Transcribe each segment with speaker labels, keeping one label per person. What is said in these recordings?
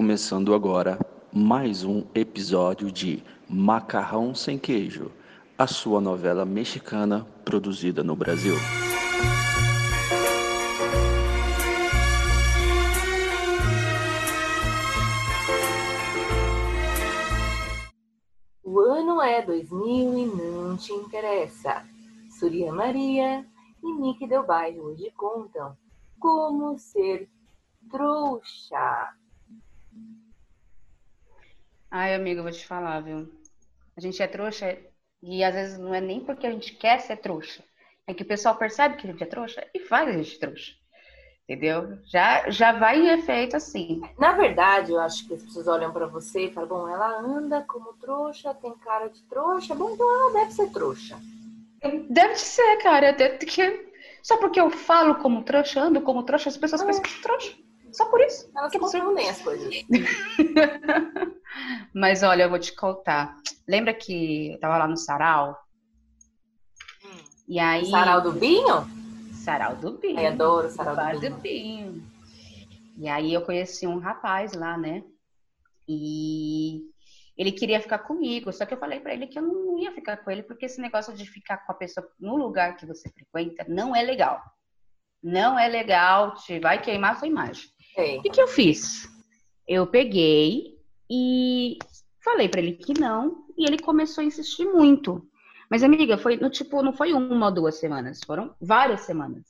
Speaker 1: Começando agora mais um episódio de Macarrão Sem Queijo, a sua novela mexicana produzida no Brasil.
Speaker 2: O ano é 2000 e não te interessa. Surya Maria e Nick Del Bairro hoje contam como ser trouxa.
Speaker 3: Ai, amiga, eu vou te falar, viu? A gente é trouxa e às vezes não é nem porque a gente quer ser trouxa. É que o pessoal percebe que a gente é trouxa e faz a gente trouxa. Entendeu? Já, já vai em efeito assim.
Speaker 2: Na verdade, eu acho que as pessoas olham pra você e falam: bom, ela anda como trouxa, tem cara de trouxa, bom, então ela deve ser trouxa.
Speaker 3: Deve ser, cara. Até que... Só porque eu falo como trouxa, ando como trouxa, as pessoas pensam que sou trouxa. Só por isso.
Speaker 2: Elas confundem as coisas.
Speaker 3: Mas olha, eu vou te contar. Lembra que eu tava lá no sarau? E aí.
Speaker 2: Sarau do Binho?
Speaker 3: Sarau do Binho.
Speaker 2: Ai, adoro o sarau do Binho.
Speaker 3: do Binho. E aí eu conheci um rapaz lá, né? E ele queria ficar comigo, só que eu falei pra ele que eu não ia ficar com ele, porque esse negócio de ficar com a pessoa no lugar que você frequenta não é legal. Não é legal, te vai queimar a sua imagem.
Speaker 2: Sei.
Speaker 3: O que, que eu fiz? Eu peguei e falei pra ele que não, e ele começou a insistir muito. Mas, amiga, foi no tipo, não foi uma ou duas semanas, foram várias semanas.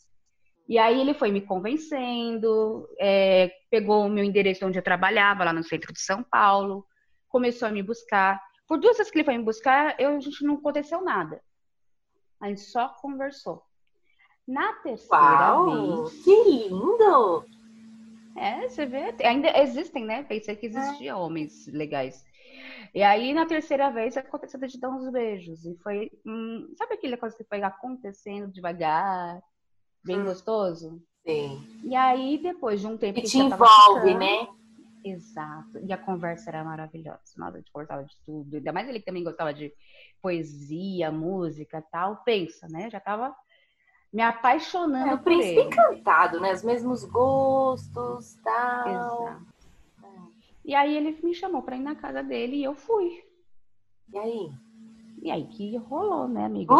Speaker 3: E aí ele foi me convencendo, é, pegou o meu endereço onde eu trabalhava, lá no centro de São Paulo, começou a me buscar. Por duas vezes que ele foi me buscar, eu, a gente não aconteceu nada. A gente só conversou. Na terceira
Speaker 2: Uau,
Speaker 3: vez.
Speaker 2: que lindo!
Speaker 3: É, você vê, ainda existem, né? Pensei que existiam homens legais. E aí, na terceira vez, aconteceu de dar uns beijos. E foi, hum, sabe aquela coisa que foi acontecendo devagar, bem
Speaker 2: Hum.
Speaker 3: gostoso?
Speaker 2: Sim.
Speaker 3: E aí, depois de um tempo
Speaker 2: Que
Speaker 3: que
Speaker 2: te envolve,
Speaker 3: ficando-
Speaker 2: né?
Speaker 3: Exato. E a conversa era maravilhosa. Nossa, a gente gostava de tudo. Ainda mais ele que também gostava de poesia, música tal. Pensa, né? Já tava me apaixonando
Speaker 2: É o
Speaker 3: por
Speaker 2: príncipe
Speaker 3: ele.
Speaker 2: encantado, né? Os mesmos gostos, tal.
Speaker 3: Exato. E aí ele me chamou pra ir na casa dele e eu fui.
Speaker 2: E aí?
Speaker 3: E aí que rolou, né, amiga?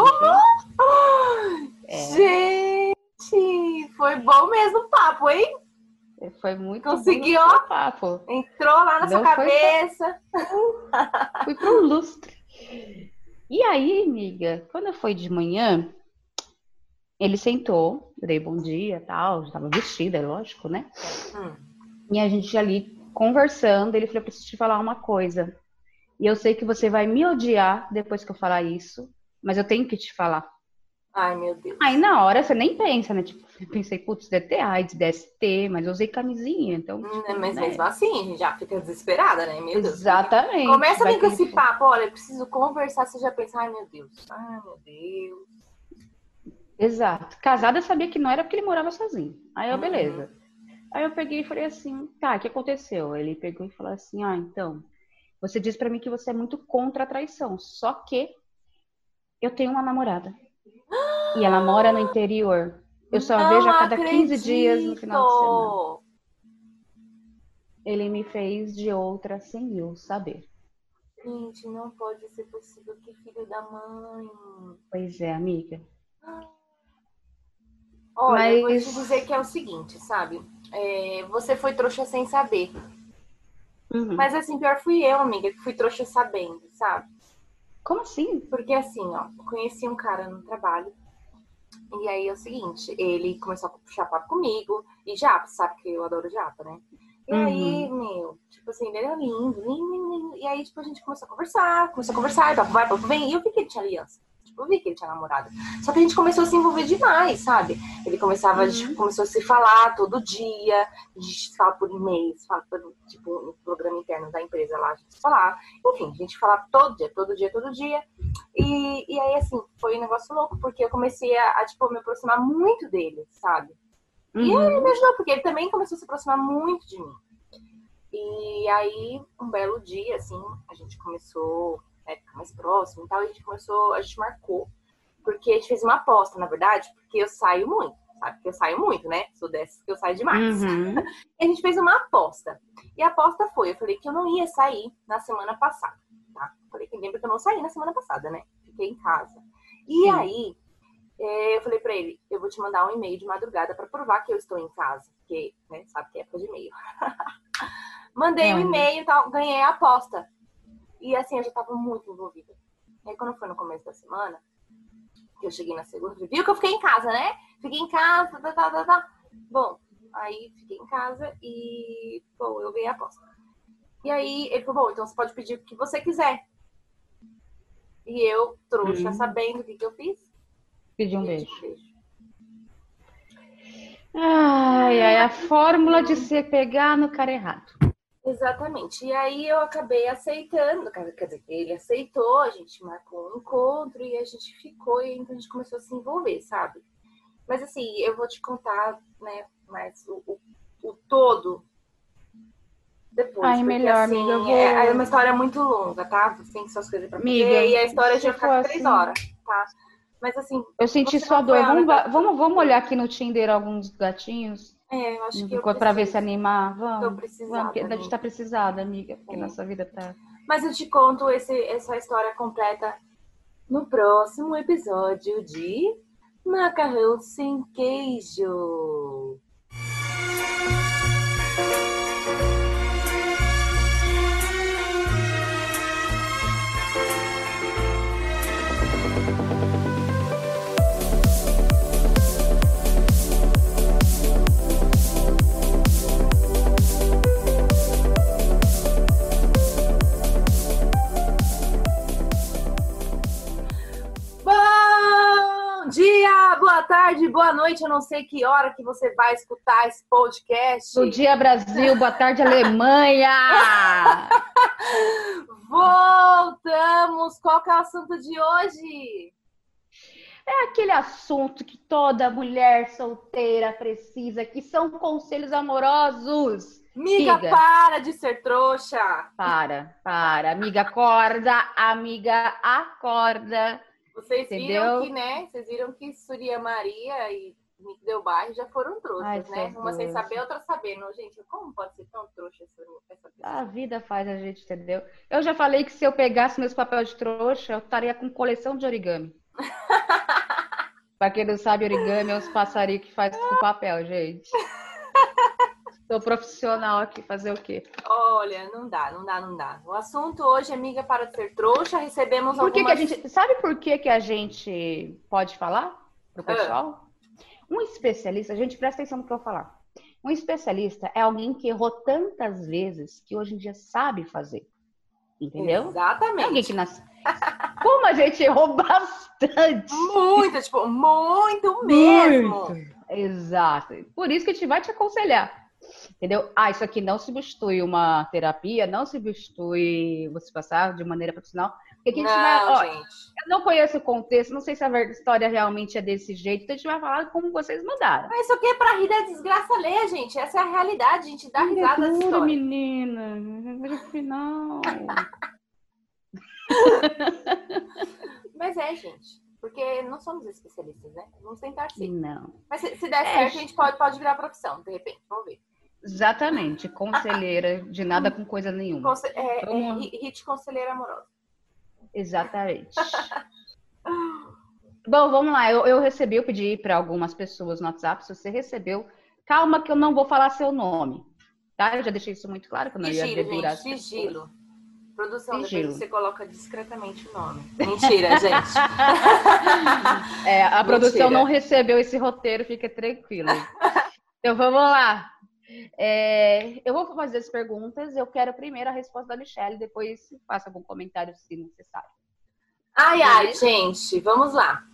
Speaker 3: É.
Speaker 2: Gente, foi bom mesmo o papo, hein?
Speaker 3: Foi muito
Speaker 2: Conseguiu?
Speaker 3: o papo.
Speaker 2: Entrou lá na sua
Speaker 3: Não foi
Speaker 2: cabeça.
Speaker 3: Fui pro lustre. E aí, amiga, quando foi de manhã, ele sentou, eu dei bom dia tal, já tava vestida, é lógico, né?
Speaker 2: Hum.
Speaker 3: E a gente ali conversando, ele falou, preciso te falar uma coisa. E eu sei que você vai me odiar depois que eu falar isso, mas eu tenho que te falar.
Speaker 2: Ai, meu Deus.
Speaker 3: Aí na hora você nem pensa, né? Tipo, eu pensei, putz, deve ter AIDS, DST, mas eu usei camisinha, então.
Speaker 2: Hum,
Speaker 3: tipo,
Speaker 2: Mas
Speaker 3: né?
Speaker 2: mesmo assim, a gente já fica desesperada, né? Meu Deus.
Speaker 3: Exatamente.
Speaker 2: Começa vir com esse papo, olha, eu preciso conversar, você já pensa, ai meu Deus, ai meu Deus.
Speaker 3: Exato. Casada sabia que não era porque ele morava sozinho. Aí eu,
Speaker 2: Uhum.
Speaker 3: beleza. Aí eu peguei e falei assim, tá, o que aconteceu? Ele pegou e falou assim, ah, então, você disse pra mim que você é muito contra a traição, só que eu tenho uma namorada. E ela mora no interior. Eu só
Speaker 2: Não
Speaker 3: vejo a cada 15 dias no final de semana.
Speaker 2: acredito.
Speaker 3: Ele me fez de outra sem eu saber.
Speaker 2: Gente, não pode ser possível, que filho da mãe.
Speaker 3: Pois é, amiga.
Speaker 2: Olha, eu vou
Speaker 3: Mas-
Speaker 2: te dizer que é o seguinte, sabe? É, você foi trouxa sem saber.
Speaker 3: Uhum.
Speaker 2: Mas assim, pior fui eu, amiga, que fui trouxa sabendo, sabe?
Speaker 3: Como assim?
Speaker 2: Porque assim, ó, conheci um cara no trabalho. E aí é o seguinte, ele começou a puxar papo comigo. E japa, sabe que eu adoro japa, né? E aí, meu, tipo assim, ele era lindo, lindo, lindo, lindo. E aí, tipo, a gente começou a conversar, começou a conversar, e papo vai, papo vem. E eu vi que ele tinha aliança. Tipo, eu vi que ele tinha namorada. Só que a gente começou a se envolver demais, sabe? Ele começava, a gente começou a se falar todo dia. A gente fala por e-mail, se fala por, tipo, no programa interno da empresa lá, a gente se falar. Enfim, a gente falava todo dia, todo dia, todo dia. E, e aí, assim, foi um negócio louco, porque eu comecei a, a, tipo, me aproximar muito dele, sabe? E
Speaker 3: Uhum.
Speaker 2: ele me ajudou, porque ele também começou a se aproximar muito de mim. E aí, um belo dia, assim, a gente começou a ficar mais próximo e tal, a gente começou, a gente marcou. Porque a gente fez uma aposta, na verdade, porque eu saio muito, sabe que eu saio muito, né? Sou dessas que eu saio demais.
Speaker 3: Uhum.
Speaker 2: E a gente fez uma aposta. E a aposta foi, eu falei que eu não ia sair na semana passada, tá? Falei que lembra que eu não saí na semana passada, né? Fiquei em casa. E
Speaker 3: Sim.
Speaker 2: aí, é, eu falei pra ele, eu vou te mandar um e-mail de madrugada pra provar que eu estou em casa, porque, né, sabe que é época de e-mail. Mandei o
Speaker 3: É.
Speaker 2: e-mail e tal, ganhei a aposta. E assim, eu já tava muito envolvida. E aí, quando foi no começo da semana, que eu cheguei na segunda, viu que eu fiquei em casa, né? Fiquei em casa, tá, tá, tá, tá. Bom, aí fiquei em casa e, bom, eu ganhei a aposta. E aí, ele falou, bom, então você pode pedir o que você quiser. E eu, trouxa,
Speaker 3: Hum.
Speaker 2: sabendo o que, que eu fiz,
Speaker 3: Pedi um
Speaker 2: pedi
Speaker 3: beijo. Ai, ai, a fórmula de se pegar no cara errado.
Speaker 2: Exatamente. E aí eu acabei aceitando, quer dizer, ele aceitou, a gente marcou um encontro e a gente ficou e então a gente começou a se envolver, sabe? Mas assim, eu vou te contar, né, mais o, o, o todo depois.
Speaker 3: Ai,
Speaker 2: porque,
Speaker 3: melhor,
Speaker 2: assim,
Speaker 3: amiga, eu vou-
Speaker 2: É, é uma história muito longa, tá? Você tem suas coisas pra fazer
Speaker 3: Amiga,
Speaker 2: e a história já fica três
Speaker 3: assim-
Speaker 2: horas, tá? Mas assim,
Speaker 3: Eu senti sua dor. Vamos, vamos, vamos olhar aqui no Tinder alguns gatinhos
Speaker 2: é, eu acho que eu
Speaker 3: pra ver se animar.
Speaker 2: Tô
Speaker 3: Vamos.
Speaker 2: precisada,
Speaker 3: Vamos, porque a gente tá precisada, amiga, porque
Speaker 2: É.
Speaker 3: nossa vida tá.
Speaker 2: Mas eu te conto esse, essa história completa no próximo episódio de Macarrão Sem Queijo. Dia, boa tarde, boa noite. Eu não sei que hora que você vai escutar esse podcast.
Speaker 3: Bom dia, Brasil. Boa tarde, Alemanha.
Speaker 2: Voltamos! Qual é o assunto de hoje?
Speaker 3: É aquele assunto que toda mulher solteira precisa, que são conselhos amorosos.
Speaker 2: Miga, para de ser trouxa!
Speaker 3: Para, para. Amiga, acorda. Amiga, acorda.
Speaker 2: Vocês viram
Speaker 3: Entendeu?
Speaker 2: que, né? Vocês viram que Surya Maria e Nick Del Bairro já foram trouxas,
Speaker 3: Ai,
Speaker 2: né? Uma sem saber, outra sabendo. Gente, como pode ser tão trouxa essa, essa pessoa?
Speaker 3: A vida faz a gente, entendeu? Eu já falei que se eu pegasse meus papéis de trouxa, eu estaria com coleção de origami. pra quem não sabe, origami é os passarinhos que faz com papel, gente. Sou profissional aqui, fazer o quê?
Speaker 2: Olha, não dá, não dá, não dá. O assunto hoje, amiga, para de ser trouxa. Recebemos
Speaker 3: Por que, que a
Speaker 2: algumas...
Speaker 3: gente. Sabe por que, que a gente pode falar pro pessoal? Um especialista, a gente presta atenção no que eu vou falar. Um especialista é alguém que errou tantas vezes que hoje em dia sabe fazer. Entendeu? É alguém
Speaker 2: Exatamente.
Speaker 3: que nasce. Como a gente errou bastante.
Speaker 2: Muito, tipo, muito mesmo.
Speaker 3: Muito. Exato. Por isso que a gente vai te aconselhar. Entendeu? Ah, isso aqui não substitui uma terapia, não substitui você passar de maneira profissional. Porque aqui a gente vai.
Speaker 2: Não,
Speaker 3: ó,
Speaker 2: gente.
Speaker 3: eu não conheço o contexto, não sei se a história realmente é desse jeito, então a gente vai falar como vocês mandaram.
Speaker 2: Mas isso aqui é pra rir da desgraça alheia, gente. Essa é a realidade. A gente dá risada dessa história.
Speaker 3: menina. No final.
Speaker 2: Mas é, gente. Porque não somos especialistas, né? Vamos tentar ser.
Speaker 3: Não.
Speaker 2: Mas se, se der
Speaker 3: É,
Speaker 2: certo, a gente pode, pode virar profissão, de repente. Vamos ver.
Speaker 3: Exatamente. Conselheira de nada com coisa nenhuma.
Speaker 2: Conse é, é,
Speaker 3: Vamos-
Speaker 2: hit hit conselheira amorosa.
Speaker 3: Exatamente. Bom, vamos lá. Eu, eu recebi, eu pedi para algumas pessoas no WhatsApp. Se você recebeu, calma que eu não vou falar seu nome. Tá? Eu já deixei isso muito claro que eu não ia
Speaker 2: Sigilo,
Speaker 3: dedurar
Speaker 2: gente.
Speaker 3: as
Speaker 2: Sigilo. Produção,
Speaker 3: Sigilo.
Speaker 2: você coloca discretamente o nome. Mentira, gente.
Speaker 3: pessoas. É, a produção
Speaker 2: Mentira.
Speaker 3: não recebeu esse roteiro, fica tranquilo. Então vamos lá. É, eu vou fazer as perguntas. Eu quero primeiro a resposta da Michelle, depois faça algum comentário se necessário.
Speaker 2: Ai, ai, gente. Vamos lá.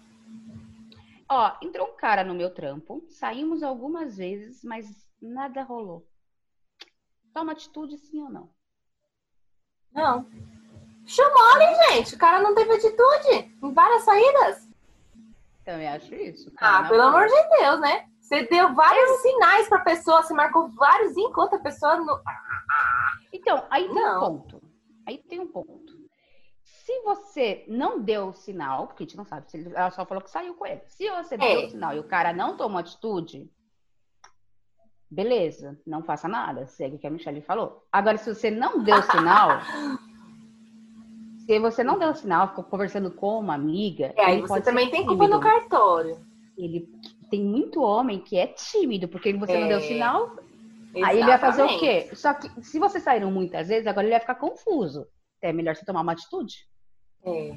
Speaker 3: Ó, entrou um cara no meu trampo, saímos algumas vezes, mas nada rolou. Toma atitude, sim ou não?
Speaker 2: Não. Chamou, hein, gente? O cara não teve atitude em várias saídas.
Speaker 3: Também acho isso.
Speaker 2: Ah, pelo amor de Deus, né? Você deu vários sinais pra pessoa, você marcou vários encontros, a pessoa não.
Speaker 3: Então, aí tem
Speaker 2: Não.
Speaker 3: um ponto. Aí tem um ponto. Se você não deu o sinal, porque a gente não sabe se ele, ela só falou que saiu com ele. Se você deu
Speaker 2: É.
Speaker 3: o sinal e o cara não tomou atitude, beleza, não faça nada, segue o que a Michelle falou. Agora, se você não deu o sinal, se você não deu sinal, ficou conversando com uma amiga,
Speaker 2: É, aí você também tem culpa no cartório.
Speaker 3: Ele tem muito homem que é tímido, porque você não deu
Speaker 2: É.
Speaker 3: sinal, aí ele vai fazer o
Speaker 2: Exatamente.
Speaker 3: quê? Só que se vocês saíram muitas vezes, agora ele vai ficar confuso. É melhor você tomar uma atitude.
Speaker 2: É.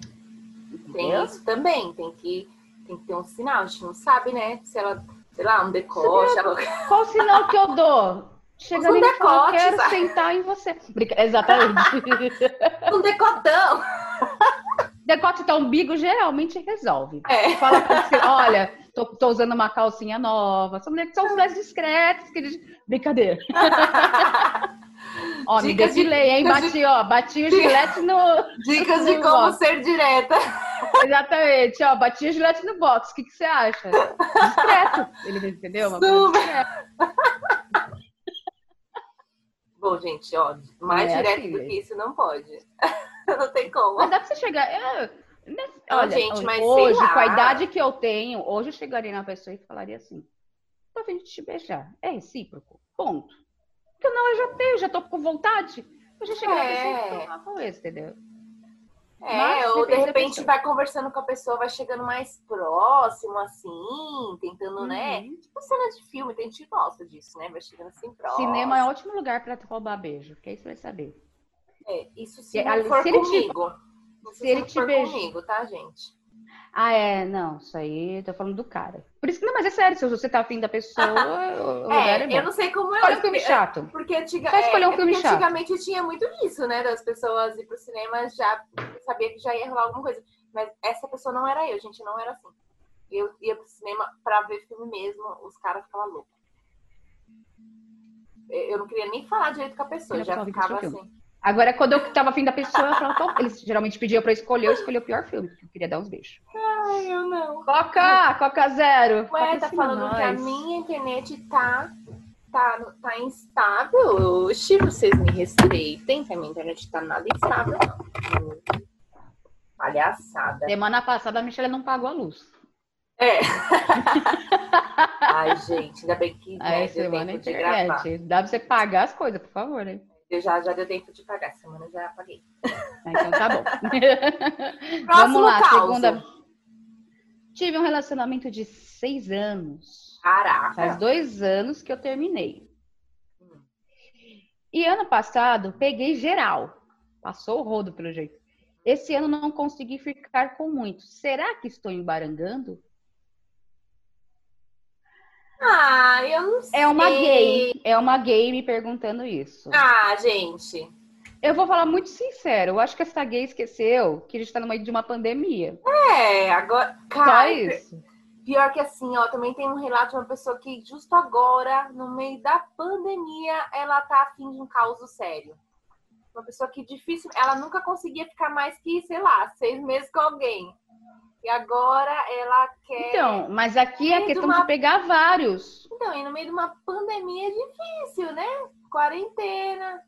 Speaker 2: Tem isso também, tem que, tem que ter um sinal. A gente não sabe, né? Se ela, sei lá, um decote, ela...
Speaker 3: Qual sinal que eu dou? Chega
Speaker 2: Um
Speaker 3: ali e fala,
Speaker 2: decote,
Speaker 3: quero
Speaker 2: sabe?
Speaker 3: sentar em você. Exatamente.
Speaker 2: um decotão.
Speaker 3: Decote tá umbigo geralmente resolve.
Speaker 2: É.
Speaker 3: Fala pra você, olha, tô, tô usando uma calcinha nova. São são mais discretas. Que eles... Brincadeira. Ó, me
Speaker 2: Dicas de-
Speaker 3: depilei, hein?
Speaker 2: dicas de-
Speaker 3: Bati, ó, bati o gilete no...
Speaker 2: Dicas de
Speaker 3: No
Speaker 2: como
Speaker 3: box.
Speaker 2: ser direta.
Speaker 3: Exatamente, ó, bati o gilete no box. O que, que você acha? Discreto. Ele entendeu? Uma
Speaker 2: Super. Bom, gente, ó, mais
Speaker 3: É
Speaker 2: direto
Speaker 3: assim,
Speaker 2: do que isso não pode. não tem como.
Speaker 3: Mas dá pra você chegar. é, né, olha,
Speaker 2: gente, mas
Speaker 3: hoje, com a idade que eu tenho, hoje eu chegaria na pessoa e falaria assim: tô vindo te beijar. É recíproco? Ponto. Porque não, eu já tenho, já tô com vontade. Eu já cheguei na pessoa
Speaker 2: É.
Speaker 3: e falar com esse, entendeu?
Speaker 2: É,
Speaker 3: Mas
Speaker 2: ou de repente vai conversando com a pessoa, vai chegando mais próximo, assim, tentando, né?
Speaker 3: Uhum.
Speaker 2: Tipo cena de filme, tem gente que gosta disso, né? Vai chegando assim próximo.
Speaker 3: Cinema é ótimo lugar pra roubar beijo, porque aí você vai saber.
Speaker 2: É, isso se
Speaker 3: ali,
Speaker 2: for
Speaker 3: te-
Speaker 2: Isso
Speaker 3: se ele te beija-
Speaker 2: comigo, tá, gente?
Speaker 3: Ah, é, não, isso aí tô falando do cara. Por isso que, não, mas é sério, se você tá afim da pessoa, o é,
Speaker 2: É, eu não sei como eu.
Speaker 3: Olha o filme chato.
Speaker 2: Porque, antiga,
Speaker 3: Só escolher um
Speaker 2: é,
Speaker 3: filme chato.
Speaker 2: antigamente tinha muito disso, né? Das pessoas ir pro cinema já sabia que já ia rolar alguma coisa. Mas essa pessoa não era eu, gente, não era assim. Eu ia pro cinema pra ver filme mesmo, os caras ficavam loucos. Eu não queria nem falar direito com a pessoa,
Speaker 3: Eu
Speaker 2: já ficava assim.
Speaker 3: Agora, quando eu tava afim da pessoa, eu falava, "Então", eles geralmente pediam pra eu escolher, eu escolhi o pior filme, porque eu queria dar uns beijos.
Speaker 2: Ai, eu não.
Speaker 3: Coca! Coca zero!
Speaker 2: Ué, tá
Speaker 3: Patrocina
Speaker 2: falando que a
Speaker 3: nós.
Speaker 2: minha internet tá, tá, tá instável. Oxi, vocês me respeitem, que a minha internet tá nada instável, não. Palhaçada.
Speaker 3: Semana passada a Michelle não pagou a luz.
Speaker 2: É. Ai, gente, ainda bem que né,
Speaker 3: Aí
Speaker 2: deu
Speaker 3: semana
Speaker 2: tempo de gravar.
Speaker 3: Dá pra você pagar as coisas, por favor, né?
Speaker 2: Eu já, já deu tempo de pagar, semana já paguei.
Speaker 3: Ah, Então tá bom. Vamos lá,
Speaker 2: caso.
Speaker 3: segunda. Tive um relacionamento de seis anos. Faz
Speaker 2: Caraca.
Speaker 3: dois anos que eu terminei.
Speaker 2: Hum.
Speaker 3: E ano passado, peguei geral. Passou o rodo, pelo jeito. Esse ano não consegui ficar com muitos. Será que estou embarangando?
Speaker 2: Ah, eu não sei.
Speaker 3: É uma gay. É uma gay me perguntando isso.
Speaker 2: Ah, gente.
Speaker 3: Eu vou falar muito sincero. Eu acho que essa gay esqueceu que a gente tá no meio de uma pandemia.
Speaker 2: É, agora.
Speaker 3: Só
Speaker 2: Cara,
Speaker 3: isso.
Speaker 2: Pior que assim, ó, também tem um relato de uma pessoa que justo agora, no meio da pandemia, ela tá afim de um caos sério. Uma pessoa que difícil, ela nunca conseguia ficar mais que, sei lá, seis meses com alguém. E agora ela quer.
Speaker 3: Então, mas aqui é a
Speaker 2: meio de
Speaker 3: questão
Speaker 2: uma-
Speaker 3: de pegar vários.
Speaker 2: Então, e no meio de uma pandemia é difícil, né? Quarentena,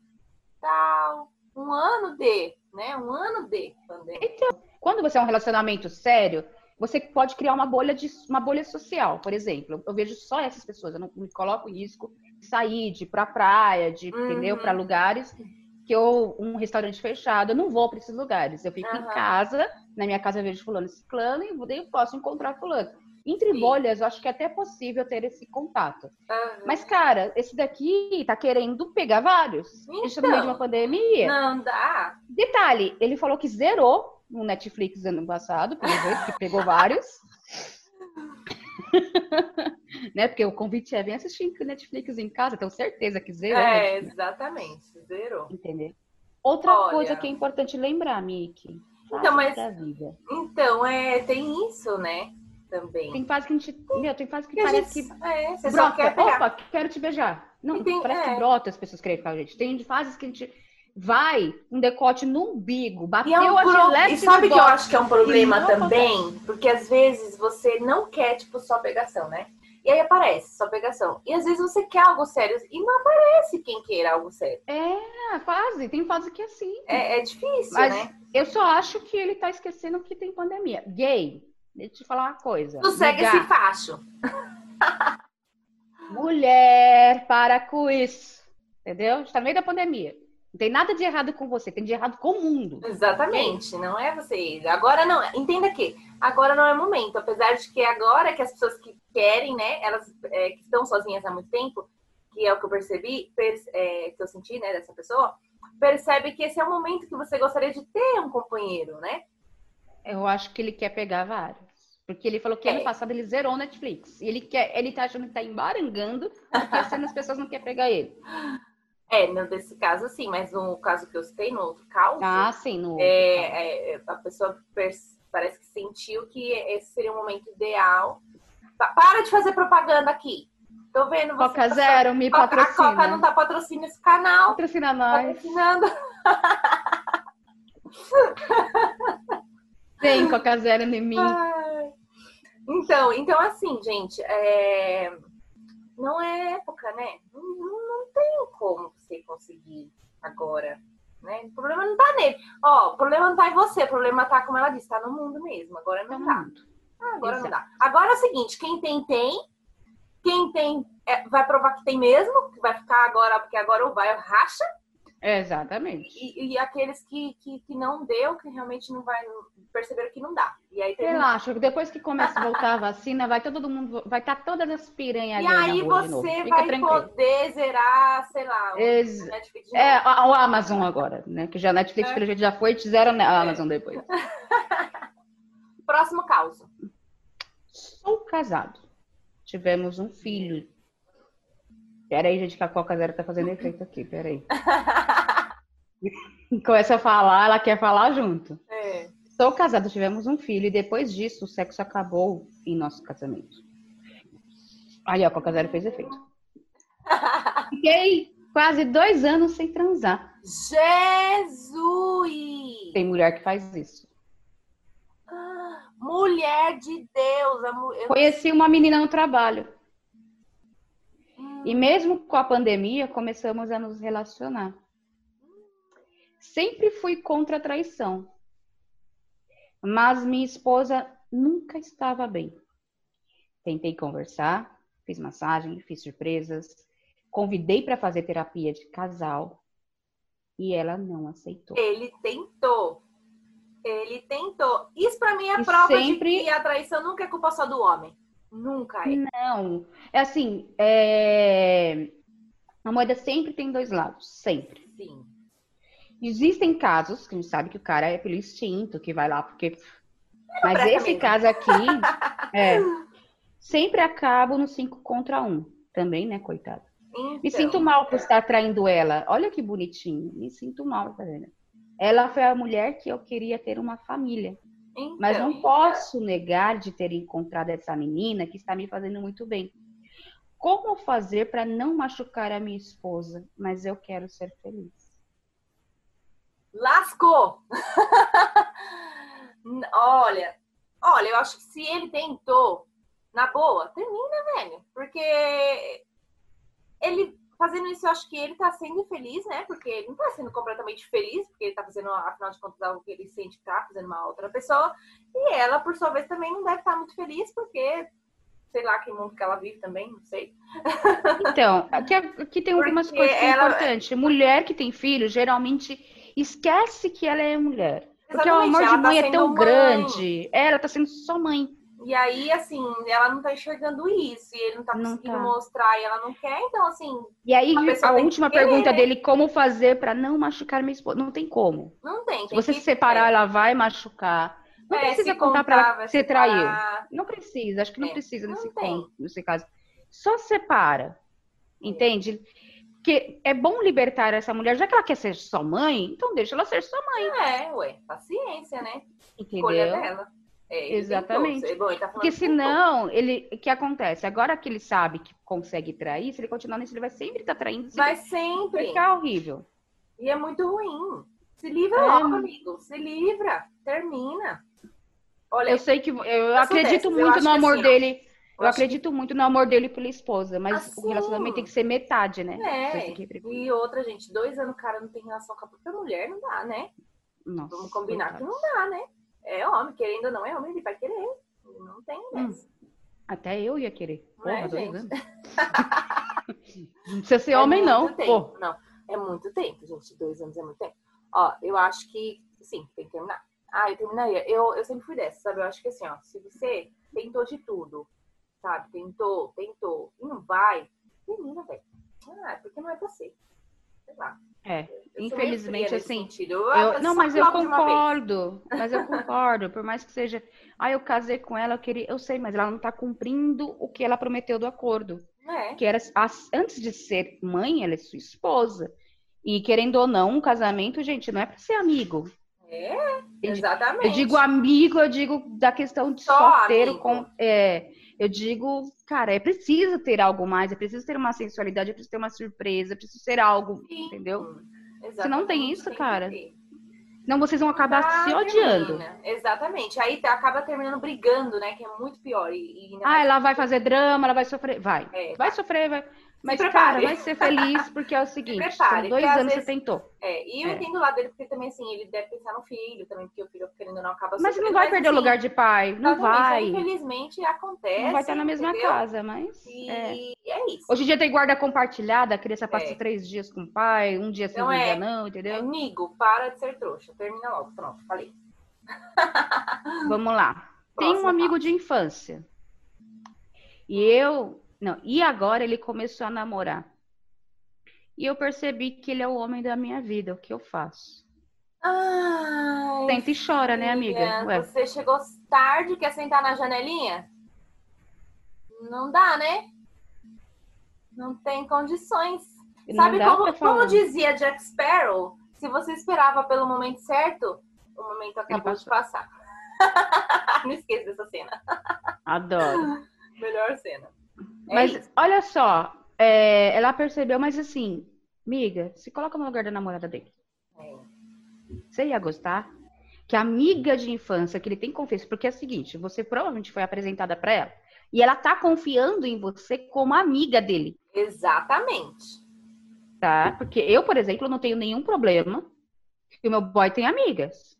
Speaker 2: tal. Um ano de, né? Um ano de pandemia.
Speaker 3: Quando você é um relacionamento sério, você pode criar uma bolha de uma bolha social, por exemplo. Eu vejo só essas pessoas, eu não me coloco em risco de sair, de ir pra praia, de,
Speaker 2: Uhum.
Speaker 3: entendeu? Para lugares que eu um restaurante fechado, eu não vou para esses lugares. Eu fico em
Speaker 2: Aham.
Speaker 3: casa, na minha casa eu vejo fulano e ciclano e eu posso encontrar fulano. Entre
Speaker 2: Sim.
Speaker 3: bolhas, eu acho que é até possível ter esse contato.
Speaker 2: Aham.
Speaker 3: Mas, cara, esse daqui tá querendo pegar vários. Gente tá no meio de uma
Speaker 2: Então.
Speaker 3: pandemia.
Speaker 2: Não dá.
Speaker 3: Detalhe, ele falou que zerou no Netflix ano passado, pelo jeito, que pegou vários. né? Porque o convite é vem assistir Netflix em casa, tenho certeza que zerou.
Speaker 2: É,
Speaker 3: Netflix,
Speaker 2: exatamente. Zerou.
Speaker 3: entender? Outra
Speaker 2: Olha.
Speaker 3: coisa que é importante lembrar, Miki.
Speaker 2: Então, mas-. Então, é, tem isso, né? Também.
Speaker 3: Tem fase que a gente. Meu, tem fase que
Speaker 2: Que
Speaker 3: parece
Speaker 2: gente-
Speaker 3: que
Speaker 2: é, você
Speaker 3: brota.
Speaker 2: quer.
Speaker 3: Opa, quero te beijar. Não,
Speaker 2: tem-
Speaker 3: parece
Speaker 2: é.
Speaker 3: que brota as pessoas querem ficar com a gente. Tem fases que a gente vai, um decote no umbigo, bateu
Speaker 2: E, é um
Speaker 3: a
Speaker 2: pro- e sabe que eu acho que é um problema também? Porque às vezes você não quer, tipo, só pegação, né? E aí aparece sua pegação. E às vezes você quer algo sério e não aparece quem queira algo sério.
Speaker 3: É, quase. Tem fase que é assim.
Speaker 2: É, é difícil,
Speaker 3: Mas
Speaker 2: né?
Speaker 3: eu só acho que ele tá esquecendo que tem pandemia. Gay, deixa eu te falar uma coisa.
Speaker 2: Tu segue esse facho.
Speaker 3: Mulher, para com isso. Entendeu? Está no meio da pandemia. Não tem nada de errado com você, tem de errado com o mundo.
Speaker 2: Exatamente, não é você. Agora não, entenda que agora não é momento, apesar de que agora que as pessoas que querem, né, elas é, que estão sozinhas há muito tempo, que é o que eu percebi, per- é, que eu senti, né, dessa pessoa, percebe que esse é o momento que você gostaria de ter um companheiro, né?
Speaker 3: Eu acho que ele quer pegar vários. Porque ele falou que
Speaker 2: É.
Speaker 3: ano passado ele zerou o Netflix. E ele, quer, ele tá achando que tá embarangando, porque as pessoas não querem pegar ele.
Speaker 2: É, no desse caso sim, mas no caso que eu citei, no outro caso,
Speaker 3: Ah, sim, no.
Speaker 2: é, é, a pessoa parece que sentiu que esse seria o momento ideal. Pa- Para de fazer propaganda aqui. Tô vendo você.
Speaker 3: Coca
Speaker 2: tá
Speaker 3: Zero me
Speaker 2: Coca- A Coca
Speaker 3: patrocina.
Speaker 2: não tá patrocinando esse canal.
Speaker 3: Patrocina nós.
Speaker 2: Patrocinando.
Speaker 3: Vem, Coca Zero em mim.
Speaker 2: Ai. Então, então assim, gente, é, não é época, né? Não, tem como você conseguir agora, né? O problema não tá nele. Ó, o problema não tá em você, o problema tá, como ela disse, tá no mundo mesmo. Agora não dá. Ah, agora não dá. Agora é o seguinte, quem tem, tem. Quem tem, é, vai provar que tem mesmo, que vai ficar agora, porque agora o vai racha.
Speaker 3: Exatamente.
Speaker 2: E, e aqueles que, que, que não deu, que realmente não vai, perceberam que não dá. E aí tem
Speaker 3: Relaxa, depois que começa a voltar a vacina, vai todo mundo, vai estar todas as piranhas
Speaker 2: E aí você vai
Speaker 3: tranquilo.
Speaker 2: poder zerar, sei lá, o
Speaker 3: Ex-
Speaker 2: Netflix de
Speaker 3: É, o Amazon agora, né? Que já a Netflix,
Speaker 2: É.
Speaker 3: pelo jeito, já foi, fizeram a Amazon depois.
Speaker 2: Próximo caso.
Speaker 3: Sou casado. Tivemos um filho. Peraí, gente, que a Coca Zero tá fazendo efeito aqui, peraí. Começa a falar, ela quer falar junto.
Speaker 2: É.
Speaker 3: Sou casado, tivemos um filho e depois disso o sexo acabou em nosso casamento. Aí, ó, a Coca Zero fez efeito. Fiquei quase dois anos sem transar.
Speaker 2: Jesus!
Speaker 3: Tem mulher que faz isso.
Speaker 2: Ah, Mulher de Deus! eu-
Speaker 3: Conheci uma menina no trabalho. E mesmo com a pandemia, começamos a nos relacionar. Sempre fui contra a traição. Mas minha esposa nunca estava bem. Tentei conversar, fiz massagem, fiz surpresas, convidei para fazer terapia de casal e ela não aceitou.
Speaker 2: Ele tentou. Ele tentou. Isso pra mim é
Speaker 3: E
Speaker 2: prova
Speaker 3: sempre-
Speaker 2: de que a traição nunca é culpa só do homem. Nunca é.
Speaker 3: Não, é assim, é... a moeda sempre tem dois lados, sempre.
Speaker 2: Sim.
Speaker 3: Existem casos que a gente sabe que o cara é pelo instinto, que vai lá porque. Mas esse caso aqui, é, sempre acabo no 5 contra 1. Um. Também, né, coitado. Me
Speaker 2: Então,
Speaker 3: sinto mal por estar traindo ela. Olha que bonitinho. Me sinto mal, tá vendo? Ela foi a mulher que eu queria ter uma família.
Speaker 2: Então,
Speaker 3: Mas não posso negar de ter encontrado essa menina que está me fazendo muito bem. Como fazer para não machucar a minha esposa? Mas eu quero ser feliz.
Speaker 2: Lascou! olha, olha, eu acho que se ele tentou, na boa, termina, velho. Porque ele fazendo isso, eu acho que ele tá sendo feliz, né? Porque ele não tá sendo completamente feliz, porque ele tá fazendo, afinal de contas, algo que ele sente que tá fazendo uma outra pessoa. E ela, por sua vez, também não deve estar muito feliz, porque sei lá que mundo que ela vive também, não sei.
Speaker 3: Então, aqui, aqui tem algumas
Speaker 2: Porque
Speaker 3: coisas que
Speaker 2: ela-
Speaker 3: é importante. Mulher que tem filho, geralmente esquece que ela é mulher. Porque o
Speaker 2: Exatamente,
Speaker 3: amor de
Speaker 2: tá
Speaker 3: mãe é
Speaker 2: sendo
Speaker 3: tão
Speaker 2: mãe.
Speaker 3: grande. É, ela tá sendo só mãe.
Speaker 2: E aí, assim, ela não tá enxergando isso, e ele não tá
Speaker 3: Não
Speaker 2: conseguindo
Speaker 3: tá.
Speaker 2: mostrar, e ela não quer, então, assim,
Speaker 3: E aí,
Speaker 2: A que
Speaker 3: última
Speaker 2: querer,
Speaker 3: pergunta
Speaker 2: né?
Speaker 3: dele, como fazer pra não machucar minha esposa? Não tem como.
Speaker 2: não tem.
Speaker 3: Se
Speaker 2: tem
Speaker 3: você
Speaker 2: que-
Speaker 3: se separar,
Speaker 2: é,
Speaker 3: ela vai machucar. Não
Speaker 2: é,
Speaker 3: precisa
Speaker 2: se
Speaker 3: contar pra ela que você traiu. Não precisa, acho que não
Speaker 2: É,
Speaker 3: precisa
Speaker 2: não
Speaker 3: nesse,
Speaker 2: tem.
Speaker 3: con- nesse caso. Só separa, entende? Porque é bom libertar essa mulher, já que ela quer ser sua mãe, então deixa ela ser sua mãe,
Speaker 2: É, ué, paciência, né? Escolha
Speaker 3: entendeu?
Speaker 2: dela. É, ele
Speaker 3: Exatamente.
Speaker 2: tentou, bom, ele tá
Speaker 3: Porque senão, ele, o que acontece? Agora que ele sabe que consegue trair, se ele continuar nisso, ele vai sempre estar traindo. sempre
Speaker 2: Vai
Speaker 3: vai
Speaker 2: sempre.
Speaker 3: ficar horrível.
Speaker 2: E é muito ruim. Se livra
Speaker 3: É.
Speaker 2: logo, amigo. Se livra. Termina. Olha,
Speaker 3: Eu sei que eu acredito
Speaker 2: dessas, eu
Speaker 3: muito
Speaker 2: acho
Speaker 3: no amor
Speaker 2: assim,
Speaker 3: dele. Eu, acredito que... muito no amor dele pela esposa, mas
Speaker 2: assim,
Speaker 3: o relacionamento tem que ser metade, né?
Speaker 2: É. E outra, gente, dois anos o cara não tem relação com a própria mulher, não dá, né? Nossa, Vamos combinar coitado. que não dá, né? É homem, querendo ou não é homem, ele vai querer. Não tem hum.
Speaker 3: Até eu ia querer. Porra, é, anos. não precisa ser é homem, não.
Speaker 2: Tempo. Não, é muito tempo, gente. Dois anos é muito tempo. Ó, eu acho que, sim, tem que terminar. Ah, eu terminaria. Eu, eu sempre fui dessa, sabe? Eu acho que assim, ó, se você tentou de tudo, sabe? Tentou, tentou, e não vai, termina, velho. Ah, porque não é você. Sei lá.
Speaker 3: É, eu infelizmente, assim. Eu, eu, não, mas eu concordo. Mas eu concordo. Por mais que seja. Ah, eu casei com ela, eu queria. Eu sei, mas ela não tá cumprindo o que ela prometeu do acordo. É. Que era antes de ser mãe, ela é sua esposa. E querendo ou não, um casamento, gente, não é para ser amigo.
Speaker 2: É, exatamente.
Speaker 3: Eu digo amigo, eu digo da questão de Só solteiro com. É, eu digo, cara, é preciso ter algo mais, é preciso ter uma sensualidade, é preciso ter uma surpresa, é preciso ser algo, Sim. entendeu? Exatamente. Se não tem isso, tem cara. Não, vocês vão acabar ah, se odiando.
Speaker 2: Termina. Exatamente. Aí acaba terminando brigando, né? Que é muito pior. E,
Speaker 3: e ah, ela vai fazer drama, ela vai sofrer. Vai. É, vai tá. sofrer, vai. Mas, cara, vai ser feliz porque é o seguinte, prepare, são dois anos vezes, você tentou.
Speaker 2: É, e eu é. entendo o lado dele, porque também, assim, ele deve pensar no filho também, porque o filho, querendo não, acaba
Speaker 3: Mas você não vai perder assim, o lugar de pai, não vai.
Speaker 2: Infelizmente, acontece.
Speaker 3: Não vai estar na mesma entendeu? casa, mas...
Speaker 2: E é. é. isso.
Speaker 3: Hoje em dia tem guarda compartilhada, a criança passa é. três dias com o pai, um dia sim, um dia não, entendeu?
Speaker 2: Amigo, para de ser trouxa. Termina logo, pronto, falei.
Speaker 3: Vamos lá. Tem um amigo de infância. E eu não, e agora ele começou a namorar. E eu percebi que ele é o homem da minha vida, o que eu faço?
Speaker 2: Ai,
Speaker 3: Senta e chora, né, amiga?
Speaker 2: Ué. Você chegou tarde, quer sentar na janelinha? Não dá, né? Não tem condições. Não Sabe como, como dizia Jack Sparrow? Se você esperava pelo momento certo, o momento acabou de passar. Não esqueça dessa cena.
Speaker 3: Adoro.
Speaker 2: Melhor cena.
Speaker 3: É mas isso. olha só, é, ela percebeu, mas assim, amiga, se coloca no lugar da namorada dele. É. Você ia gostar? Que a amiga de infância, que ele tem confiança, porque é o seguinte, você provavelmente foi apresentada para ela e ela tá confiando em você como amiga dele.
Speaker 2: Exatamente.
Speaker 3: Tá? Porque eu, por exemplo, não tenho nenhum problema que o meu boy tem amigas.